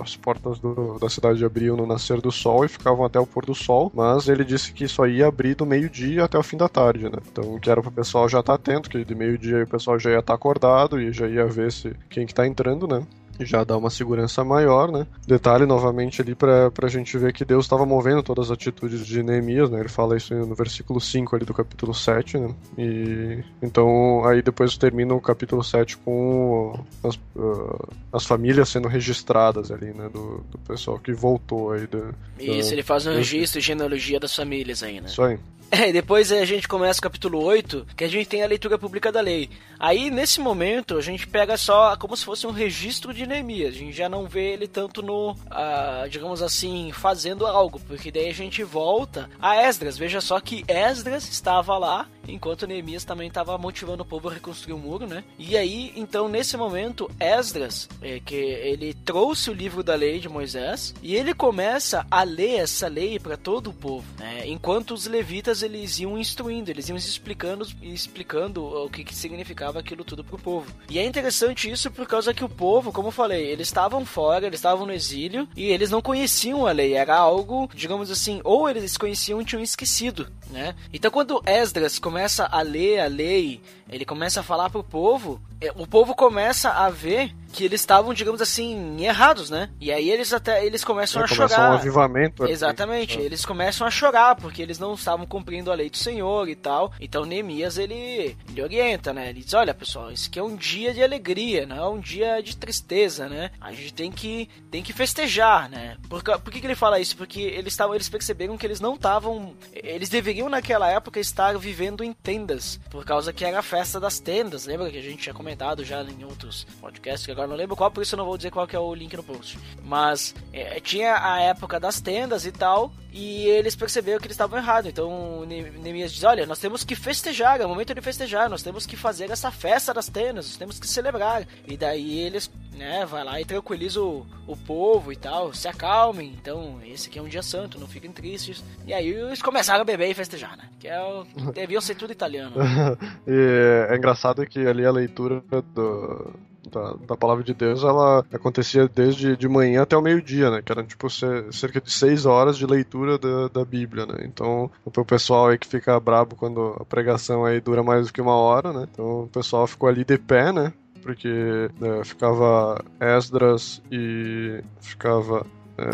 as portas do, da cidade abriam no nascer do sol e ficavam até o pôr do sol, mas ele disse que só ia abrir do meio-dia até o fim da tarde, né? Então que era pro pessoal já estar tá atento, que de meio-dia o pessoal já ia estar tá acordado e já ia ver se quem que tá entrando, né? Já dá uma segurança maior, né? Detalhe novamente ali para a gente ver que Deus estava movendo todas as atitudes de Neemias, né? Ele fala isso no versículo 5 ali do capítulo 7, né? E então aí depois termina o capítulo 7 com as, uh, as famílias sendo registradas ali, né? Do, do pessoal que voltou aí. Do, isso, do, ele faz um registro e genealogia das famílias aí, né? Isso aí. É, depois a gente começa o capítulo 8, que a gente tem a leitura pública da lei. Aí, nesse momento, a gente pega só como se fosse um registro de Neemias. A gente já não vê ele tanto no, uh, digamos assim, fazendo algo, porque daí a gente volta a Esdras. Veja só que Esdras estava lá, enquanto Neemias também estava motivando o povo a reconstruir o muro, né? E aí, então, nesse momento, Esdras, é, que ele trouxe o livro da lei de Moisés, e ele começa a ler essa lei para todo o povo, né? Enquanto os levitas eles iam instruindo, eles iam explicando, explicando o que, que significava aquilo tudo pro povo. E é interessante isso por causa que o povo, como eu falei, eles estavam fora, eles estavam no exílio e eles não conheciam a lei. Era algo, digamos assim, ou eles conheciam e tinham esquecido, né? Então quando Esdras começa a ler a lei, ele começa a falar pro povo, é, o povo começa a ver que eles estavam, digamos assim, errados, né? E aí eles até eles começam a chorar. um avivamento. Exatamente, eles começam a chorar porque eles não estavam cumprindo a lei do Senhor e tal. Então Neemias ele, ele orienta, né? Ele diz: "Olha, pessoal, isso aqui é um dia de alegria, não é um dia de tristeza, né? A gente tem que tem que festejar, né? Por, por que, que ele fala isso? Porque eles estavam eles perceberam que eles não estavam eles deveriam naquela época estar vivendo em tendas, por causa que era a festa das tendas. Lembra que a gente tinha comentado já em outros podcasts que agora não lembro qual, por isso eu não vou dizer qual que é o link no post. Mas é, tinha a época das tendas e tal, e eles perceberam que eles estavam errados. Então Neemias diz: Olha, nós temos que festejar, é o momento de festejar, nós temos que fazer essa festa das tendas, nós temos que celebrar. E daí eles, né, vai lá e tranquiliza o, o povo e tal, se acalmem. Então, esse aqui é um dia santo, não fiquem tristes. E aí eles começaram a beber e festejar, né? Que é o, deviam ser tudo italiano. e é engraçado que ali a leitura do da, da palavra de Deus, ela acontecia desde de manhã até o meio-dia, né? Que eram, tipo, cerca de seis horas de leitura da, da Bíblia, né? Então, o pessoal aí que fica brabo quando a pregação aí dura mais do que uma hora, né? Então, o pessoal ficou ali de pé, né? Porque né, ficava Esdras e ficava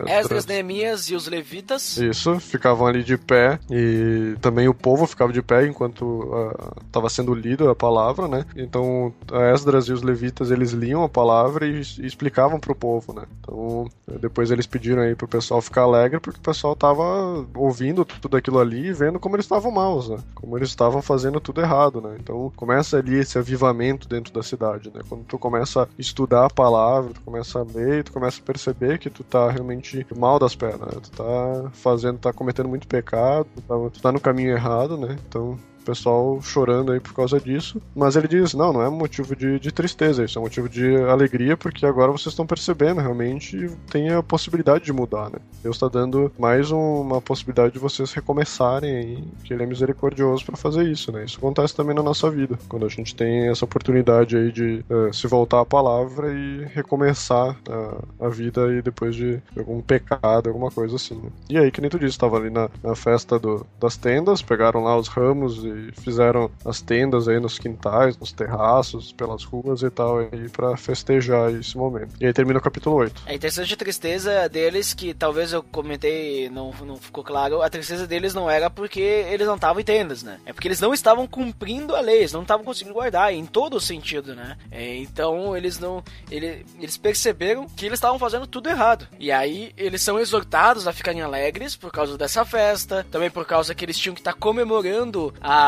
Esdras, Neemias e os levitas. Isso, ficavam ali de pé e também o povo ficava de pé enquanto estava uh, sendo lido a palavra, né? Então Esdras e os levitas eles liam a palavra e, e explicavam para o povo, né? Então depois eles pediram aí pro pessoal ficar alegre porque o pessoal tava ouvindo tudo aquilo ali e vendo como eles estavam maus, né? Como eles estavam fazendo tudo errado, né? Então começa ali esse avivamento dentro da cidade, né? Quando tu começa a estudar a palavra, tu começa a ler, tu começa a perceber que tu tá realmente mal das pernas, né? Tu tá fazendo, tá cometendo muito pecado, tu tá, tu tá no caminho errado, né? Então pessoal chorando aí por causa disso. Mas ele diz: não, não é motivo de, de tristeza, isso é motivo de alegria, porque agora vocês estão percebendo realmente tem a possibilidade de mudar, né? Deus está dando mais uma possibilidade de vocês recomeçarem aí, que Ele é misericordioso para fazer isso, né? Isso acontece também na nossa vida, quando a gente tem essa oportunidade aí de uh, se voltar à palavra e recomeçar a, a vida aí depois de algum pecado, alguma coisa assim. Né? E aí, que nem tu disse, estava ali na, na festa do, das tendas, pegaram lá os ramos e fizeram as tendas aí nos quintais, nos terraços, pelas ruas e tal, aí para festejar esse momento. E aí termina o capítulo 8. É interessante a tristeza deles, que talvez eu comentei, não, não ficou claro, a tristeza deles não era porque eles não estavam em tendas, né? É porque eles não estavam cumprindo a lei, eles não estavam conseguindo guardar, em todo o sentido, né? É, então eles não. Ele, eles perceberam que eles estavam fazendo tudo errado. E aí eles são exortados a ficarem alegres por causa dessa festa, também por causa que eles tinham que estar comemorando a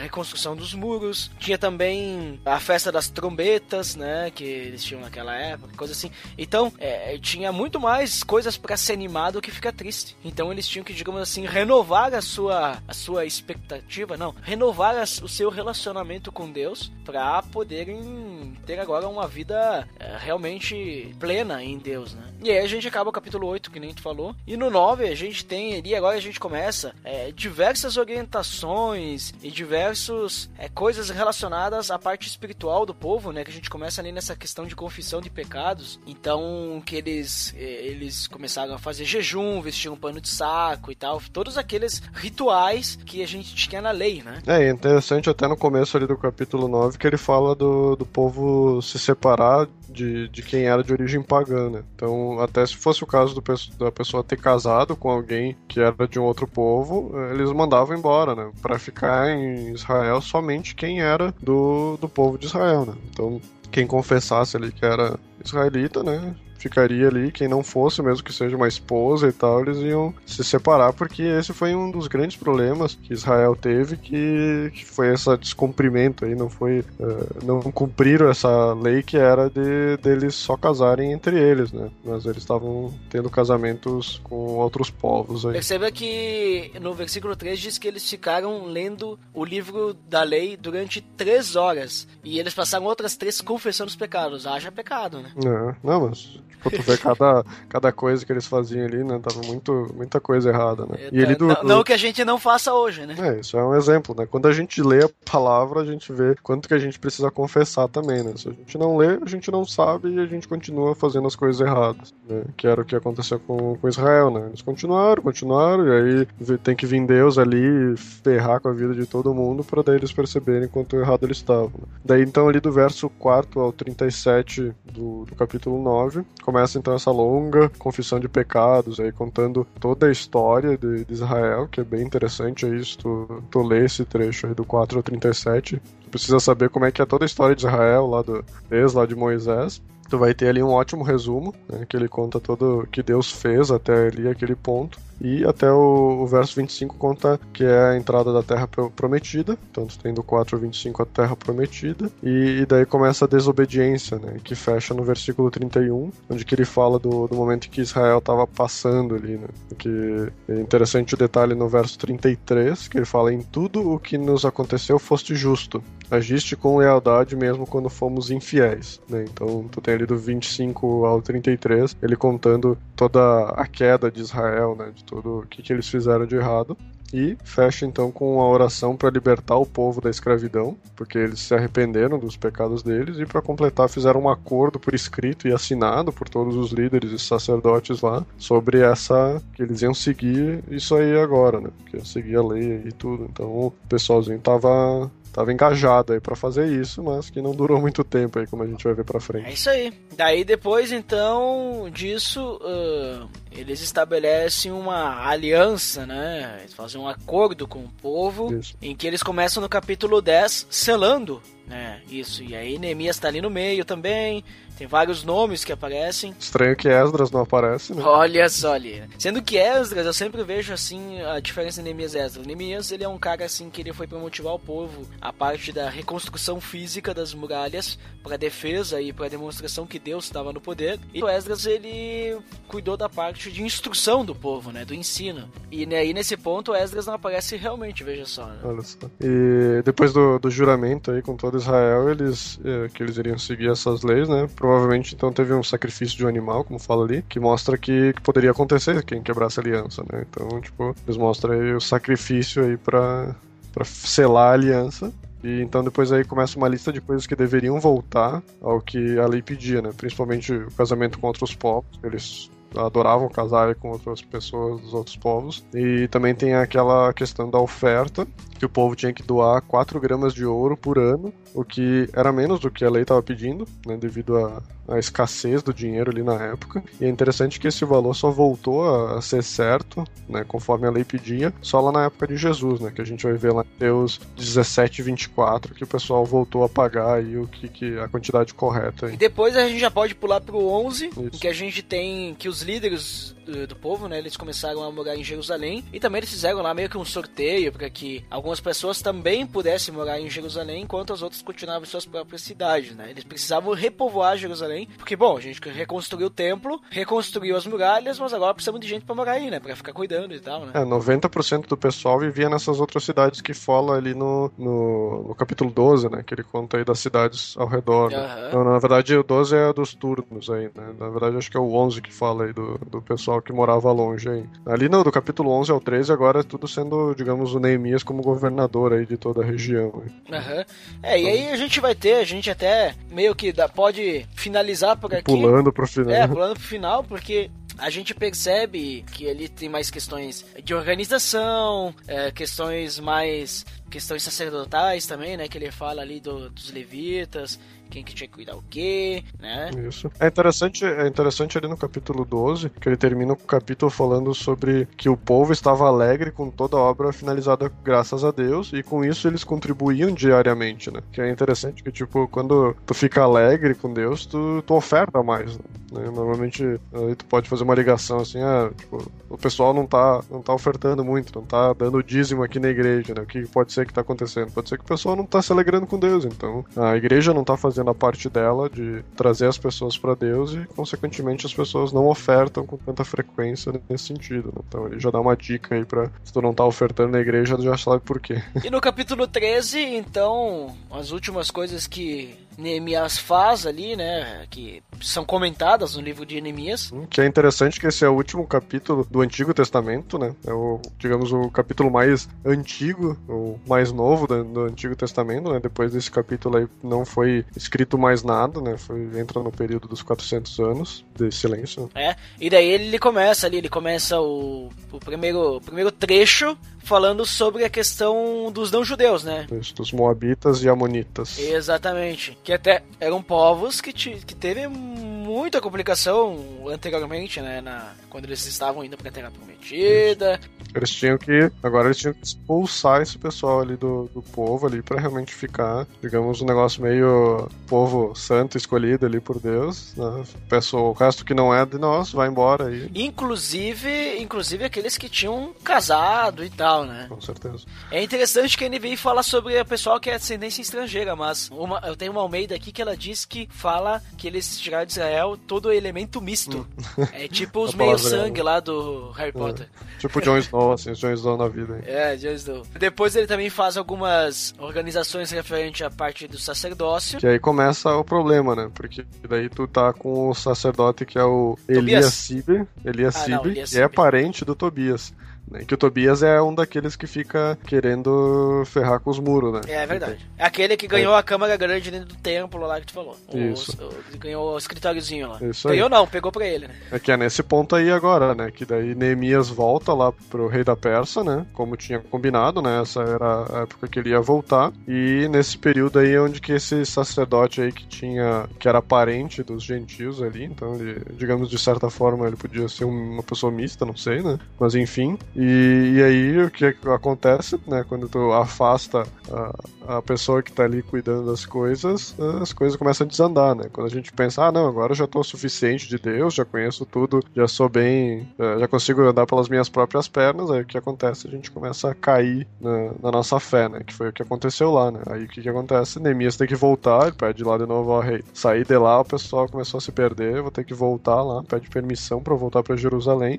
reconstrução dos muros. Tinha também a festa das trombetas, né? Que eles tinham naquela época, coisa assim. Então, é, tinha muito mais coisas para ser animado do que ficar triste. Então, eles tinham que, digamos assim, renovar a sua, a sua expectativa, não, renovar a, o seu relacionamento com Deus para poderem ter agora uma vida é, realmente plena em Deus, né? E aí a gente acaba o capítulo 8, que nem tu falou. E no 9 a gente tem ali, agora a gente começa é, diversas orientações e diversos é, coisas relacionadas à parte espiritual do povo, né? Que a gente começa ali nessa questão de confissão de pecados. Então, que eles, é, eles começaram a fazer jejum, vestir um pano de saco e tal. Todos aqueles rituais que a gente tinha na lei, né? É, interessante até no começo ali do capítulo 9 que ele fala do, do povo se separar de, de quem era de origem pagã, né? Então, até se fosse o caso do, da pessoa ter casado com alguém que era de um outro povo, eles mandavam embora, né? Pra ficar em Israel somente quem era do, do povo de Israel, né? Então, quem confessasse ali que era israelita, né? Ficaria ali. Quem não fosse, mesmo que seja uma esposa e tal, eles iam se separar, porque esse foi um dos grandes problemas que Israel teve, que, que foi esse descumprimento aí, não foi. Uh, não cumpriram essa lei que era de deles só casarem entre eles, né? Mas eles estavam tendo casamentos com outros povos aí. Perceba que no versículo 3 diz que eles ficaram lendo o livro da lei durante três horas. E eles passaram outras três confessando os pecados. Haja pecado, né? É, não, mas Tipo, tu vê cada, cada coisa que eles faziam ali, né? Tava muito, muita coisa errada, né? E ele do, não, não que a gente não faça hoje, né? É, isso é um exemplo, né? Quando a gente lê a palavra, a gente vê quanto que a gente precisa confessar também, né? Se a gente não lê, a gente não sabe e a gente continua fazendo as coisas erradas, né? Que era o que aconteceu com, com Israel, né? Eles continuaram, continuaram, e aí tem que vir Deus ali ferrar com a vida de todo mundo para daí eles perceberem quanto errado eles estavam. Né? Daí então ali do verso 4 ao 37 do, do capítulo 9, começa então essa longa confissão de pecados aí, contando toda a história de, de Israel, que é bem interessante aí, se tu, tu lê esse trecho aí do 4 ao 37, tu precisa saber como é que é toda a história de Israel, lá do, desde lá de Moisés, tu vai ter ali um ótimo resumo, né, que ele conta todo o que Deus fez até ali aquele ponto. E até o, o, verso 25 conta que é a entrada da terra prometida. Tu tem do 4 ao 25 a terra prometida. E, e, daí começa a desobediência, né? Que fecha no versículo 31, onde que ele fala do, do momento que Israel estava passando ali, né? Que é interessante o detalhe no verso 33, que ele fala: Em tudo o que nos aconteceu foste justo. Agiste com lealdade mesmo quando fomos infiéis. Né? Então tu tem ali do 25 ao 33, ele contando toda a queda de Israel, né? De tudo o que, que eles fizeram de errado. E fecha então com a oração para libertar o povo da escravidão, porque eles se arrependeram dos pecados deles, e para completar fizeram um acordo por escrito e assinado por todos os líderes e sacerdotes lá sobre essa. que eles iam seguir isso aí agora, né? Que ia seguir a lei e tudo. Então o pessoalzinho tava tava engajado aí para fazer isso, mas que não durou muito tempo aí, como a gente vai ver pra frente. É isso aí. Daí depois, então, disso, uh, eles estabelecem uma aliança, né? Eles fazem um acordo com o povo, Isso. em que eles começam no capítulo 10 selando, né? Isso. E aí Neemias tá ali no meio também. Tem vários nomes que aparecem. Estranho que Esdras não aparece, né? Olha só ali. Sendo que Esdras, eu sempre vejo assim a diferença de Neemias e Esdras. Neemias, ele é um cara assim que ele foi para motivar o povo a parte da reconstrução física das muralhas para defesa e para demonstração que Deus estava no poder. E o Esdras ele cuidou da parte de instrução do povo, né, do ensino. E né, aí nesse ponto o Esdras não aparece realmente, veja só. Né? Olha só. E depois do, do juramento aí com todo Israel, eles eh, que eles iriam seguir essas leis, né? Provavelmente então teve um sacrifício de um animal, como fala ali, que mostra que, que poderia acontecer quem quebrasse a aliança, né? Então, tipo, eles mostram aí o sacrifício aí pra, pra selar a aliança. E então depois aí começa uma lista de coisas que deveriam voltar ao que a lei pedia, né? Principalmente o casamento com outros povos, eles adoravam casar com outras pessoas dos outros povos. E também tem aquela questão da oferta, que o povo tinha que doar 4 gramas de ouro por ano, o que era menos do que a lei estava pedindo, né, devido à, escassez do dinheiro ali na época. E é interessante que esse valor só voltou a, a ser certo, né, conforme a lei pedia, só lá na época de Jesus, né, que a gente vai ver lá em Mateus 17, 24, que o pessoal voltou a pagar aí o que, que a quantidade correta. Aí. E depois a gente já pode pular pro 11, Isso. em que a gente tem que os líderes do, do povo, né, eles começaram a morar em Jerusalém e também eles fizeram lá meio que um sorteio para que algumas pessoas também pudessem morar em Jerusalém enquanto as outras continuavam suas próprias cidades, né? Eles precisavam repovoar Jerusalém, porque bom, a gente reconstruiu o templo, reconstruiu as muralhas, mas agora precisamos de gente para morar aí, né, para ficar cuidando e tal, né? É, 90% do pessoal vivia nessas outras cidades que fala ali no, no, no capítulo 12, né? Que ele conta aí das cidades ao redor. né? Aham. Não, na verdade, o 12 é dos turnos aí, né? Na verdade, acho que é o 11 que fala aí do, do pessoal que morava longe aí. Ali no, do capítulo 11 ao 13, agora é tudo sendo, digamos, o Neemias como governador aí de toda a região. Aham. É, e aí a gente vai ter, a gente até meio que dá, pode finalizar por aqui. Pulando pro final. É, pulando pro final, porque a gente percebe que ali tem mais questões de organização, é, questões mais. questões sacerdotais também, né? Que ele fala ali do- dos levitas, quem que tinha que cuidar o quê, né? Isso. É interessante, é interessante ali no capítulo 12, que ele termina o capítulo falando sobre que o povo estava alegre com toda a obra finalizada graças a Deus, e com isso eles contribuíam diariamente, né? Que é interessante que, tipo, quando tu fica alegre com Deus, tu, tu oferta mais, né? Normalmente, aí tu pode fazer uma ligação assim, ah, tipo, o pessoal não tá, não tá ofertando muito, não tá dando dízimo aqui na igreja, né? O que pode ser que tá acontecendo? Pode ser que o pessoal não tá se alegrando com Deus, então a igreja não tá fazendo a parte dela de trazer as pessoas para Deus e, consequentemente, as pessoas não ofertam com tanta frequência nesse sentido. né? Então ele já dá uma dica aí pra se tu não tá ofertando na igreja, tu já sabe por quê. E no capítulo 13, então, as últimas coisas que Neemias faz ali, né? Que são comentadas no livro de Neemias. Que é interessante que esse é o último capítulo do Antigo Testamento, né? É o, digamos, o capítulo mais antigo, o mais novo do, do Antigo Testamento, né? Depois desse capítulo aí não foi escrito mais nada, né? Foi, entra no período dos 400 anos de silêncio. É, e daí ele começa ali, ele começa o, o primeiro, o primeiro trecho falando sobre a questão dos não-judeus, né? Isso, dos Moabitas e Amonitas. Exatamente. Que até eram povos que, ti- que teve muita complicação anteriormente, né? Na, quando eles estavam indo pra Terra Prometida. Eles tinham que. Agora eles tinham que expulsar esse pessoal ali do, do povo ali pra realmente ficar, digamos, um negócio meio povo santo escolhido ali por Deus. Né? Pessoa, o resto que não é de nós, vai embora aí. Inclusive, inclusive aqueles que tinham casado e tal, né? Com certeza. É interessante que a NVI fala sobre o pessoal que é descendência estrangeira, mas uma, eu tenho uma Almeida aqui que ela diz que fala que eles tiraram de Israel todo elemento misto. É tipo os meio-sangue lá do Harry Potter. Tipo o Jon Snow, o Jon Snow na vida. Hein? É, Jon Snow. Depois ele também faz algumas organizações referentes à parte do sacerdócio. Que aí começa o problema, né? Porque daí tu tá com o sacerdote que é o. Elias Sibe, Elias Ah, não, que é parente do Tobias. Né? Que o Tobias é um daqueles que fica querendo ferrar com os muros, né? É verdade. É aquele que ganhou a câmara grande dentro do templo lá que tu falou. O- Isso. o- ganhou o escritóriozinho lá. Isso aí. ganhou não, pegou pra ele, né? É que é nesse ponto aí agora, né? Que daí Neemias volta lá pro rei da Pérsia, né? Como tinha combinado, né? Essa era a época que ele ia voltar. E nesse período aí é onde que esse sacerdote aí que tinha. que era parente dos gentios ali, então ele, digamos, de certa forma, ele podia ser um- uma pessoa mista, não sei, né? Mas enfim. E, e aí o que acontece, né? Quando tu afasta a, a pessoa que tá ali cuidando das coisas, as coisas começam a desandar, né? Quando a gente pensa, ah, não, agora eu já tô suficiente de Deus, já conheço tudo, já sou bem, eh, já consigo andar pelas minhas próprias pernas, aí o que acontece? A gente começa a cair na, na nossa fé, né? Que foi o que aconteceu lá, né? Aí o que, que acontece? Neemias tem que voltar, ele pede lá de novo ao rei. Sair de lá, o pessoal começou a se perder, vou ter que voltar lá, pede permissão pra voltar pra Jerusalém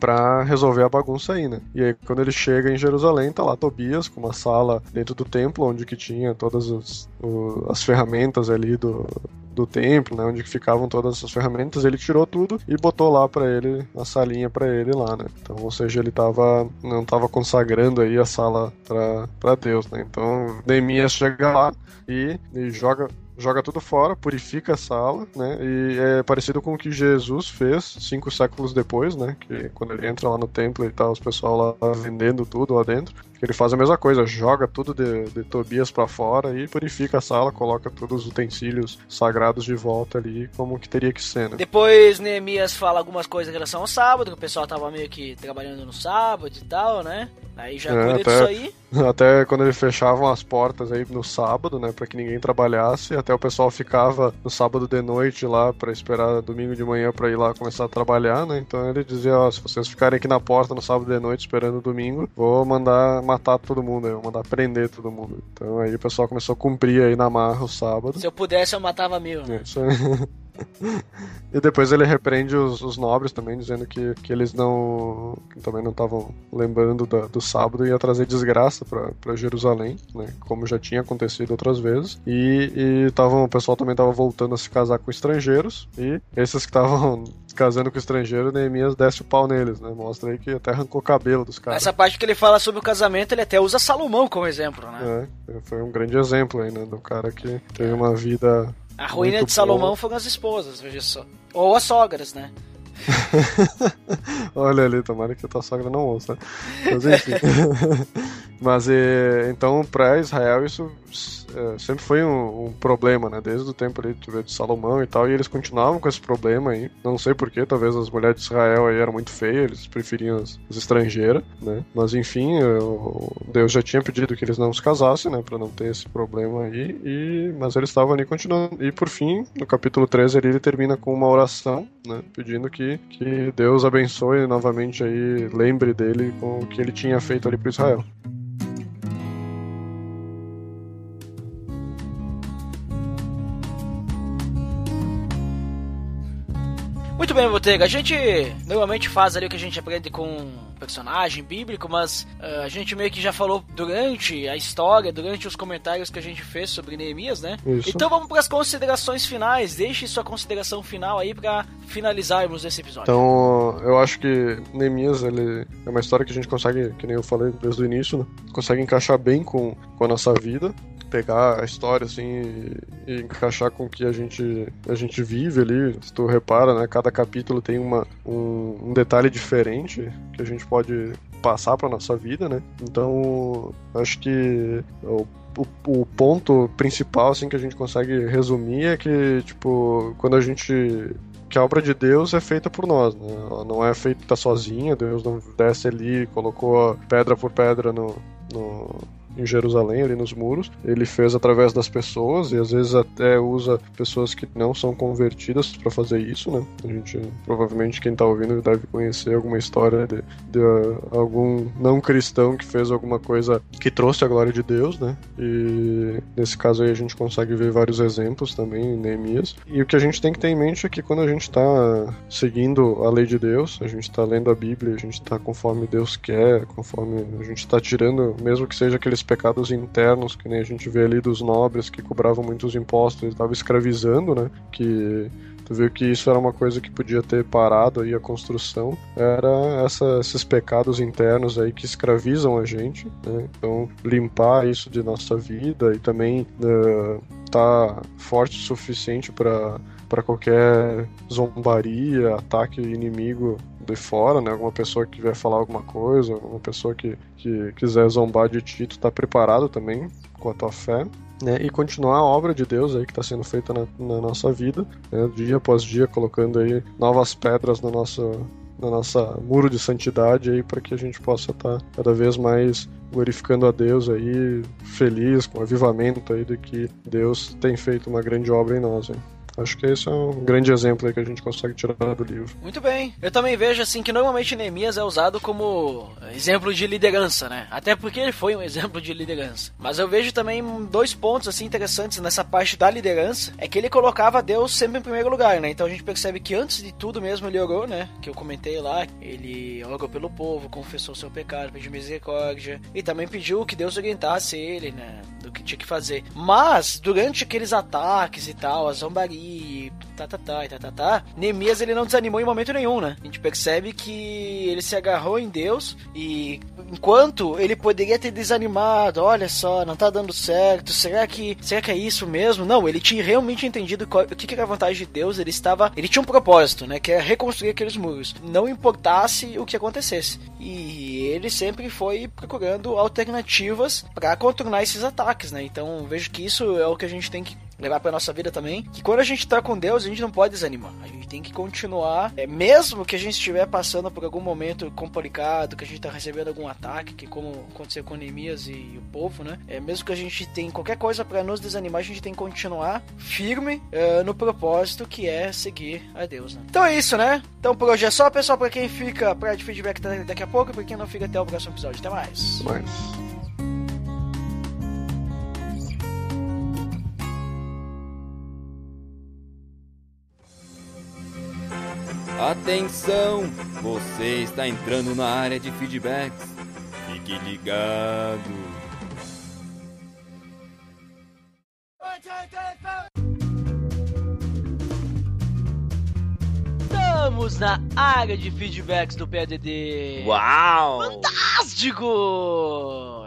pra resolver a bagunça aí, né? E aí quando ele chega em Jerusalém, tá lá Tobias com uma sala dentro do templo, onde que tinha todas os- o- as ferramentas ali do, do templo, né, onde que ficavam todas essas ferramentas, ele tirou tudo e botou lá pra ele, a salinha pra ele lá, né? Então, ou seja, ele tava não tava consagrando aí a sala pra pra Deus, né? Então, Neemias chega lá e, e joga joga tudo fora, purifica a sala, né? E é parecido com o que Jesus fez cinco séculos depois, né? Que quando ele entra lá no templo e tá os pessoal lá vendendo tudo lá dentro, ele faz a mesma coisa, joga tudo de, de Tobias pra fora e purifica a sala, coloca todos os utensílios sagrados de volta ali, como que teria que ser, né? Depois Neemias fala algumas coisas em relação ao sábado, que o pessoal tava meio que trabalhando no sábado e tal, né? Aí já É, cuida até- disso aí. Até quando eles fechavam as portas aí no sábado, né, Pra que ninguém trabalhasse, até o pessoal ficava no sábado de noite lá pra esperar domingo de manhã pra ir lá começar a trabalhar, né? Então ele dizia, ó, se vocês ficarem aqui na porta no sábado de noite esperando o domingo, vou mandar matar todo mundo, vou mandar prender todo mundo. Então aí o pessoal começou a cumprir aí na marra o sábado. Se eu pudesse, eu matava mil. É, Isso aí. E depois ele repreende os, os nobres também, dizendo que, que eles não. que também não estavam lembrando da- do sábado e ia trazer desgraça pra pra Jerusalém, né? Como já tinha acontecido outras vezes. E, e tavam, o pessoal também tava voltando a se casar com estrangeiros. E esses que estavam casando com estrangeiro, Neemias desce o pau neles, né? Mostra aí que até arrancou o cabelo dos caras. Essa parte que ele fala sobre o casamento, ele até usa Salomão como exemplo, né? É, foi um grande exemplo aí, né? Do cara que teve uma vida A ruína de Salomão bom. foram as esposas, veja só. Ou as sogras, né? Olha ali, tomara que a tua sogra não ouça. Mas enfim. Mas eh, então, para Israel, isso eh, sempre foi um, um problema, né? Desde o tempo ali de Salomão e tal, e eles continuavam com esse problema aí. Não sei porquê, talvez as mulheres de Israel aí eram muito feias, eles preferiam as, as estrangeiras, né? Mas enfim, eh, o- Deus já tinha pedido que eles não se casassem, né? Pra não ter esse problema aí, e, mas eles estavam ali continuando. E por fim, no capítulo 13 ali, ele termina com uma oração, né? Pedindo que, que Deus abençoe novamente aí, lembre dele com o que ele tinha feito ali pro Israel. Muito bem, Botega. A gente normalmente faz ali o que a gente aprende com personagem bíblico, mas ah, a gente meio que já falou durante a história, durante os comentários que a gente fez sobre Neemias, né? Isso. Então vamos para as considerações finais. Deixe sua consideração final aí para finalizarmos esse episódio. Então, eu acho que Neemias, ele é uma história que a gente consegue, que nem eu falei desde o início, né? Consegue encaixar bem com, com a nossa vida, pegar a história assim e, e encaixar com o que a gente a gente vive ali. Se tu repara, né, cada capítulo tem uma um, um detalhe diferente que a gente pode passar para nossa vida, né? Então, acho que o o, o ponto principal assim que a gente consegue resumir é que tipo quando a gente que a obra de Deus é feita por nós, né? Ela não é feita sozinha, Deus não desce ali e colocou pedra por pedra no, no, em Jerusalém, ali nos muros. Ele fez através das pessoas e às vezes até usa pessoas que não são convertidas para fazer isso, né? A gente, provavelmente, quem tá ouvindo deve conhecer alguma história de, de uh, algum não cristão que fez alguma coisa que trouxe a glória de Deus, né? E nesse caso aí a gente consegue ver vários exemplos também em Neemias. E o que a gente tem que ter em mente é que quando a gente está seguindo a lei de Deus, a gente está lendo a Bíblia, a gente está conforme Deus quer, conforme a gente está tirando, mesmo que seja aqueles pecados internos, que nem a gente vê ali dos nobres que cobravam muitos impostos e estavam escravizando, né? Que Tu viu que isso era uma coisa que podia ter parado aí a construção, era essa, esses pecados internos aí que escravizam a gente, né? Então, limpar isso de nossa vida e também uh, tá forte o suficiente para para qualquer zombaria, ataque inimigo de fora, né? Alguma pessoa que vier falar alguma coisa, alguma pessoa que, que quiser zombar de ti, tu tá preparado também com a tua fé né, e continuar a obra de Deus aí que está sendo feita na, na nossa vida, né, dia após dia, colocando aí novas pedras no nosso na nossa muro de santidade aí para que a gente possa estar tá cada vez mais glorificando a Deus aí, feliz com o avivamento aí de que Deus tem feito uma grande obra em nós. Hein. Acho que esse é um grande exemplo que a gente consegue tirar do livro. Muito bem. Eu também vejo assim que normalmente Neemias é usado como exemplo de liderança, né? Até porque ele foi um exemplo de liderança. Mas eu vejo também dois pontos assim interessantes nessa parte da liderança, é que ele colocava Deus sempre em primeiro lugar, né? Então a gente percebe que antes de tudo mesmo ele orou, né? Que eu comentei lá, ele orou pelo povo, confessou seu pecado, pediu misericórdia e também pediu que Deus orientasse ele, né? Do que tinha que fazer. Mas durante aqueles ataques e tal, a zombaria e tá, tá, tá, e tá, tá, tá. Neemias ele não desanimou em momento nenhum, né? A gente percebe que ele se agarrou em Deus e enquanto ele poderia ter desanimado, olha só, não tá dando certo, será que, será que é isso mesmo? Não, ele tinha realmente entendido qual, o que, que era a vantagem de Deus, ele estava, ele tinha um propósito, né, que é reconstruir aqueles muros, não importasse o que acontecesse. E ele sempre foi procurando alternativas para contornar esses ataques, né? Então vejo que isso é o que a gente tem que levar para nossa vida também, que quando a gente tá com Deus, a gente não pode desanimar. A gente tem que continuar, é, mesmo que a gente estiver passando por algum momento complicado, que a gente tá recebendo algum ataque, que como aconteceu com Neemias e, o povo, né? É, mesmo que a gente tem qualquer coisa para nos desanimar, a gente tem que continuar firme é, no propósito que é seguir a Deus, né? Então é isso, né? Então por hoje é só, pessoal, para quem fica para de feedback daqui a pouco, e para quem não fica até o próximo episódio. Até mais. Mais. Atenção! Você está entrando na área de feedbacks. Fique ligado. Estamos na área de feedbacks do PDD. Uau! Fantástico!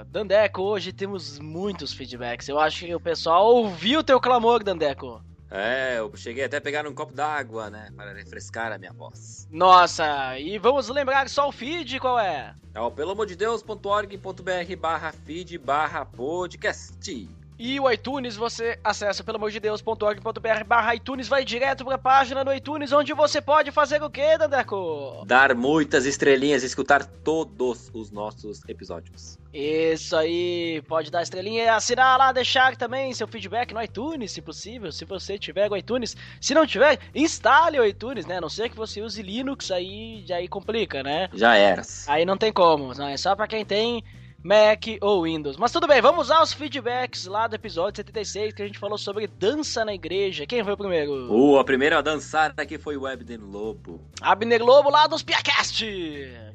Dandeco, hoje temos muitos feedbacks. Eu acho que o pessoal ouviu o teu clamor, Dandeco. É, eu cheguei até a pegar um copo d'água, né? Para refrescar a minha voz. Nossa, e vamos lembrar só o feed, qual é? É o peloamordedeus.org.br barra feed barra podcast. E o iTunes você acessa pelo amor de Deus.org.br barra iTunes, vai direto pra página do iTunes, onde você pode fazer o quê, Dandeco? Dar muitas estrelinhas e escutar todos os nossos episódios. Isso aí, pode dar estrelinha e assinar lá, deixar também seu feedback no iTunes, se possível, se você tiver o iTunes. Se não tiver, instale o iTunes, né? A não ser que você use Linux, aí, aí complica, né? Já era. Aí não tem como, não é só pra quem tem Mac ou Windows. Mas tudo bem, vamos aos feedbacks lá do episódio 76 que a gente falou sobre dança na igreja. Quem foi o primeiro? Uh, a primeira a dançar aqui foi o Abner Lobo. Abner Lobo lá dos Piacast.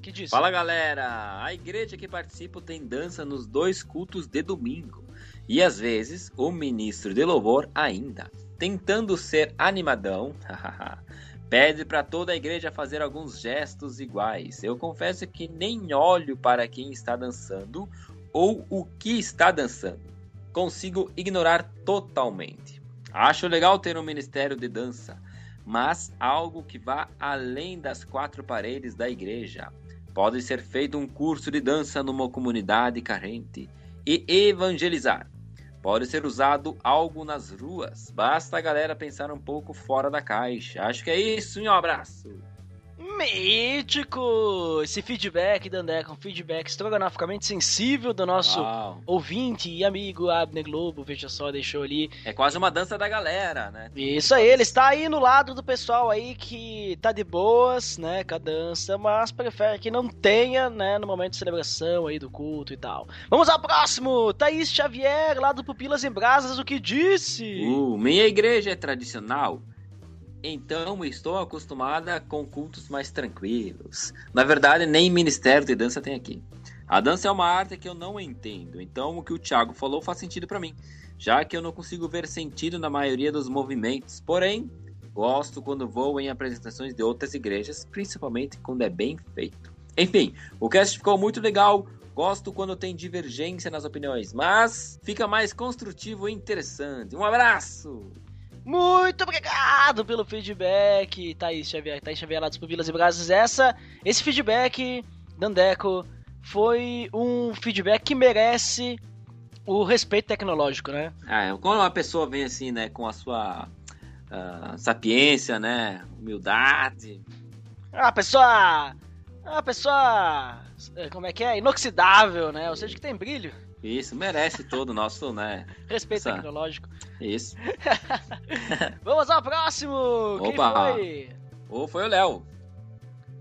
Que disse? Fala galera, a igreja que participo tem dança nos dois cultos de domingo. E às vezes o ministro de louvor ainda, tentando ser animadão, pede para toda a igreja fazer alguns gestos iguais. Eu confesso que nem olho para quem está dançando ou o que está dançando. Consigo ignorar totalmente. Acho legal ter um ministério de dança, mas algo que vá além das quatro paredes da igreja. Pode ser feito um curso de dança numa comunidade carente e evangelizar. Pode ser usado algo nas ruas. Basta a galera pensar um pouco fora da caixa. Acho que é isso. Um abraço. Mítico! Esse feedback, Dandeca, um feedback estrogonoficamente sensível do nosso Uau. ouvinte e amigo Abner Globo, veja só, deixou ali. É quase uma dança da galera, né? Isso aí, ele está aí no lado do pessoal aí que tá de boas, né, com a dança, mas prefere que não tenha, né, no momento de celebração aí do culto e tal. Vamos ao próximo! Thaís Xavier, lá do Pupilas em Brasas, o que disse? Uh, minha igreja é tradicional. Então estou acostumada com cultos mais tranquilos. Na verdade, nem ministério de dança tem aqui. A dança é uma arte que eu não entendo, então o que o Thiago falou faz sentido para mim, já que eu não consigo ver sentido na maioria dos movimentos. Porém, Gosto quando vou em apresentações de outras igrejas, principalmente quando é bem feito. Enfim, o cast ficou muito legal. Gosto quando tem divergência nas opiniões, mas fica mais construtivo e interessante. Um abraço! Muito obrigado pelo feedback, Thaís Xavier, Thaís Xavier lá dos Pupilas e Brasas. Essa, esse feedback, Dandeco, foi um feedback que merece o respeito tecnológico, né? Ah, quando uma pessoa vem assim, né, com a sua uh, sapiência, né, humildade... A pessoa... A pessoa... Como é que é? Inoxidável, né? Ou seja, que tem brilho. Isso, merece todo o nosso, né? Respeito Essa- tecnológico. Isso. Vamos ao próximo! Quem Opa! foi? Ou foi o Léo.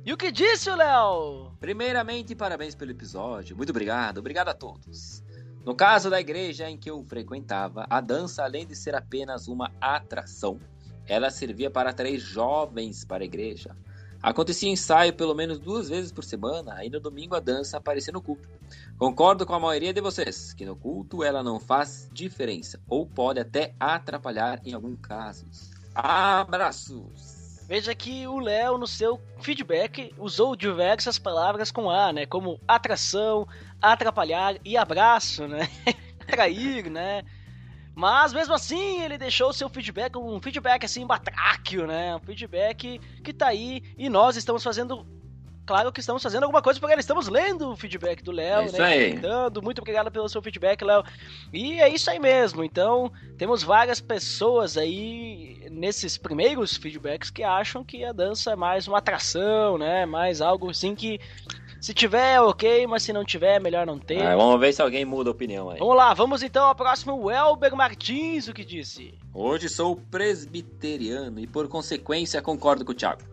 E o que disse o Léo? Primeiramente, parabéns pelo episódio. Muito obrigado, obrigado a todos. No caso da igreja em que eu frequentava, a dança, além de ser apenas uma atração, ela servia para atrair jovens para a igreja. Acontecia ensaio pelo menos duas vezes por semana, e no domingo a dança aparecia no culto. Concordo com a maioria de vocês, que no culto ela não faz diferença, ou pode até atrapalhar em alguns casos. Abraços! Veja que o Léo, no seu feedback, usou diversas palavras com A, né? Como atração, atrapalhar e abraço, né? Atrair, né? Mas mesmo assim, ele deixou o seu feedback, um feedback assim, batráquio, né? Um feedback que tá aí e nós estamos fazendo. Claro que estamos fazendo alguma coisa porque estamos lendo o feedback do Léo, É isso né? aí. Comentando. Muito obrigado pelo seu feedback, Léo. E é isso aí mesmo. Então, temos várias pessoas aí nesses primeiros feedbacks que acham que a dança é mais uma atração, né? Mais algo assim que se tiver, ok, mas se não tiver, melhor não ter. Ah, vamos ver se alguém muda a opinião aí. Vamos lá, vamos então ao próximo o Elber Martins, o que disse? Hoje sou presbiteriano e por consequência concordo com o Thiago.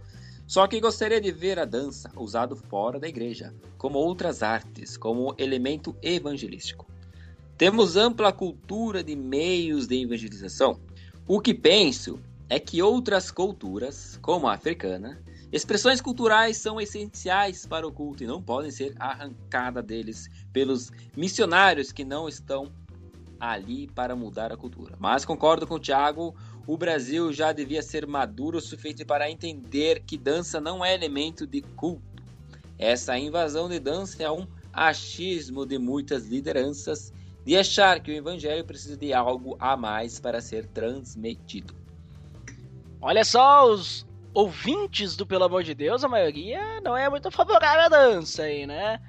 Só que gostaria de ver a dança usado fora da igreja, como outras artes, como elemento evangelístico. Temos ampla cultura de meios de evangelização. O que penso é que outras culturas, como a africana, expressões culturais são essenciais para o culto e não podem ser arrancadas deles pelos missionários que não estão ali para mudar a cultura. Mas concordo com o Thiago, o Brasil já devia ser maduro o suficiente para entender que dança não é elemento de culto. Essa invasão de dança é um achismo de muitas lideranças de achar que o evangelho precisa de algo a mais para ser transmitido. Olha só, os ouvintes do Pelo Amor de Deus, a maioria não é muito favorável à dança aí, né?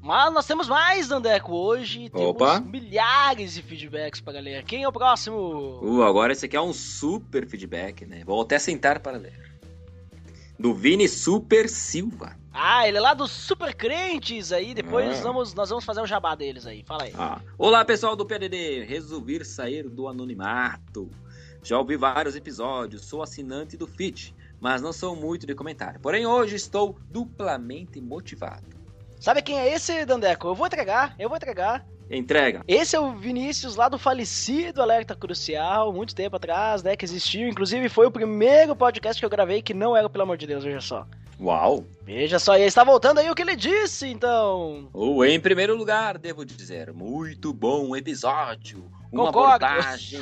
Mas nós temos mais, Dandeco, hoje. Temos Opa. milhares de feedbacks para ler. Quem é o próximo? Uh, agora esse aqui é um super feedback, né? Vou até sentar para ler. Do Vini Super Silva. Ah, ele é lá dos Super Crentes aí. Depois Ah. vamos, nós vamos fazer o jabá deles aí. Fala aí. Ah, Olá, pessoal do PDD. Resolvi sair do anonimato. Já ouvi vários episódios, sou assinante do feed, mas não sou muito de comentário. Porém, hoje estou duplamente motivado. Sabe quem é esse, Dandeco? Eu vou entregar, eu vou entregar. Entrega. Esse é o Vinícius lá do falecido Alerta Crucial, muito tempo atrás, né? Que existiu. Inclusive, foi o primeiro podcast que eu gravei que não era, pelo amor de Deus, veja só. Uau! Veja só, e aí está voltando aí o que ele disse, então. Ou em primeiro lugar, devo dizer, muito bom episódio. Uma Concordo. abordagem.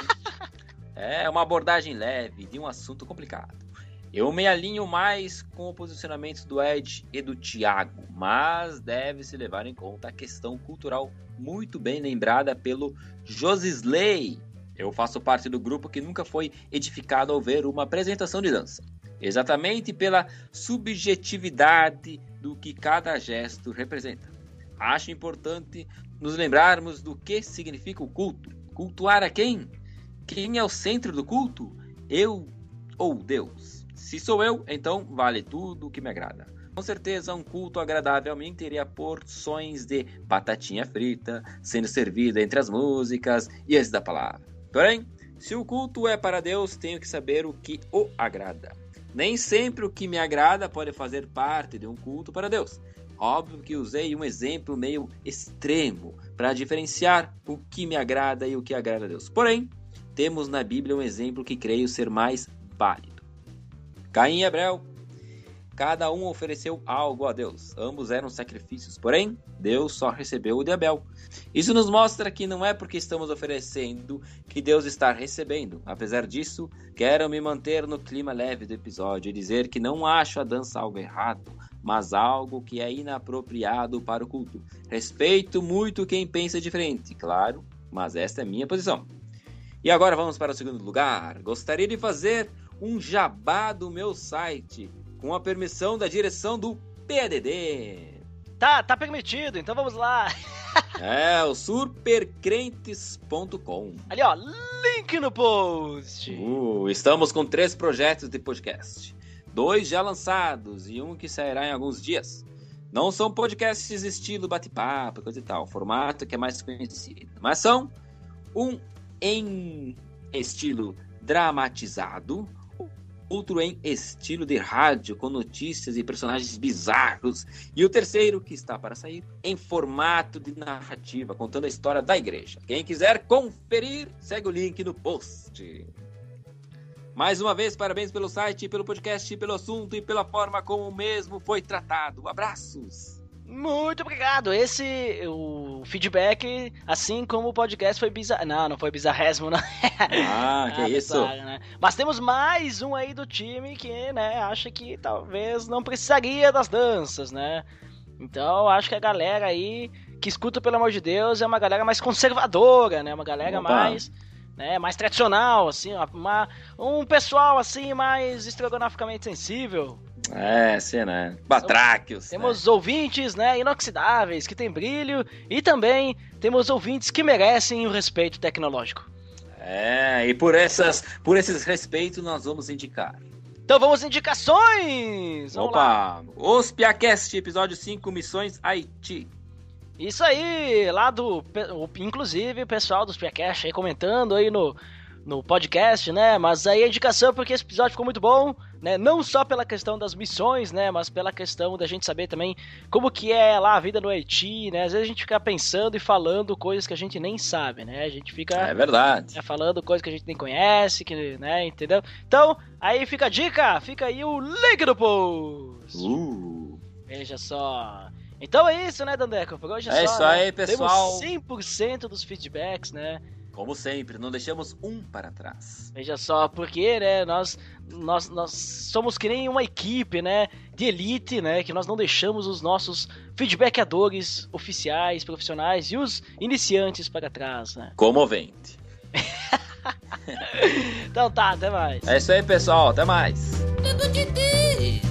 é, uma abordagem leve de um assunto complicado. Eu me alinho mais com o posicionamento do Ed e do Thiago, mas deve-se levar em conta a questão cultural muito bem lembrada pelo Josisley. Eu faço parte do grupo que nunca foi edificado ao ver uma apresentação de dança. Exatamente pela subjetividade do que cada gesto representa. Acho importante nos lembrarmos do que significa o culto. Cultuar a quem? Quem é o centro do culto? Eu ou Deus? Se sou eu, então vale tudo o que me agrada. Com certeza, um culto agradável a mim teria porções de batatinha frita sendo servida entre as músicas e antes da palavra. Porém, se o culto é para Deus, tenho que saber o que o agrada. Nem sempre o que me agrada pode fazer parte de um culto para Deus. Óbvio que usei um exemplo meio extremo para diferenciar o que me agrada e o que agrada a Deus. Porém, temos na Bíblia um exemplo que creio ser mais válido. Caim e Abel. cada um ofereceu algo a Deus. Ambos eram sacrifícios, porém, Deus só recebeu o de Abel. Isso nos mostra que não é porque estamos oferecendo que Deus está recebendo. Apesar disso, quero me manter no clima leve do episódio e dizer que não acho a dança algo errado, mas algo que é inapropriado para o culto. Respeito muito quem pensa diferente, claro, mas esta é minha posição. E agora vamos para o segundo lugar. Gostaria de fazer um jabá do meu site, com a permissão da direção do PDD. Tá, tá permitido, então vamos lá. É, o supercrentes.com. Ali, ó, link no post. Uh, estamos com três projetos de podcast. Dois já lançados e um que sairá em alguns dias. Não são podcasts estilo bate-papo, coisa e tal, formato que é mais conhecido. Mas são um em estilo dramatizado, outro em estilo de rádio, com notícias e personagens bizarros, e o terceiro, que está para sair, em formato de narrativa, contando a história da igreja. Quem quiser conferir, segue o link no post. Mais uma vez, parabéns pelo site, pelo podcast, pelo assunto e pela forma como o mesmo foi tratado. Abraços! Muito obrigado. Esse, o feedback, assim como o podcast foi bizarro. Não, não foi bizarrésimo, não. Ah, que Ah, isso? bizarro, né? Mas temos mais um aí do time que, né, acha que talvez não precisaria das danças, né? Então, acho que a galera aí que escuta, pelo amor de Deus, é uma galera mais conservadora, né? Uma galera Opa. mais, né, mais tradicional, assim, uma, um pessoal assim mais estrogonoficamente sensível. É, sim, né? Batráquios. Temos ouvintes, né, inoxidáveis, que tem brilho, e também temos ouvintes que merecem o respeito tecnológico. né? É, e por, essas, por esses respeitos nós vamos indicar. Então vamos indicações! Vamos lá. Opa! Os Piacast, episódio 5, Missões Haiti. Isso aí, lá do. Inclusive, o pessoal dos Piacast aí comentando aí no, no podcast, né? Mas aí a indicação é porque esse episódio ficou muito bom, né? Não só pela questão das missões, né? Mas pela questão da gente saber também como que é lá a vida no Haiti, né? Às vezes a gente fica pensando e falando coisas que a gente nem sabe, né? A gente fica. É verdade. né, falando coisas que a gente nem conhece, que, né, entendeu? Então, aí fica a dica, fica aí o link do post. Uh. Veja só. Então é isso, né, Dandeco? Por hoje é, É só, isso né? aí, pessoal. Temos 100% dos feedbacks, né? Como sempre, não deixamos um para trás. Veja só, porque, né, nós, nós, nós somos que nem uma equipe, né, de elite, né, que nós não deixamos os nossos feedbackadores oficiais, profissionais e os iniciantes para trás, né? Comovente. Então tá, até mais. É isso aí, pessoal. Até mais. Tudo de Deus.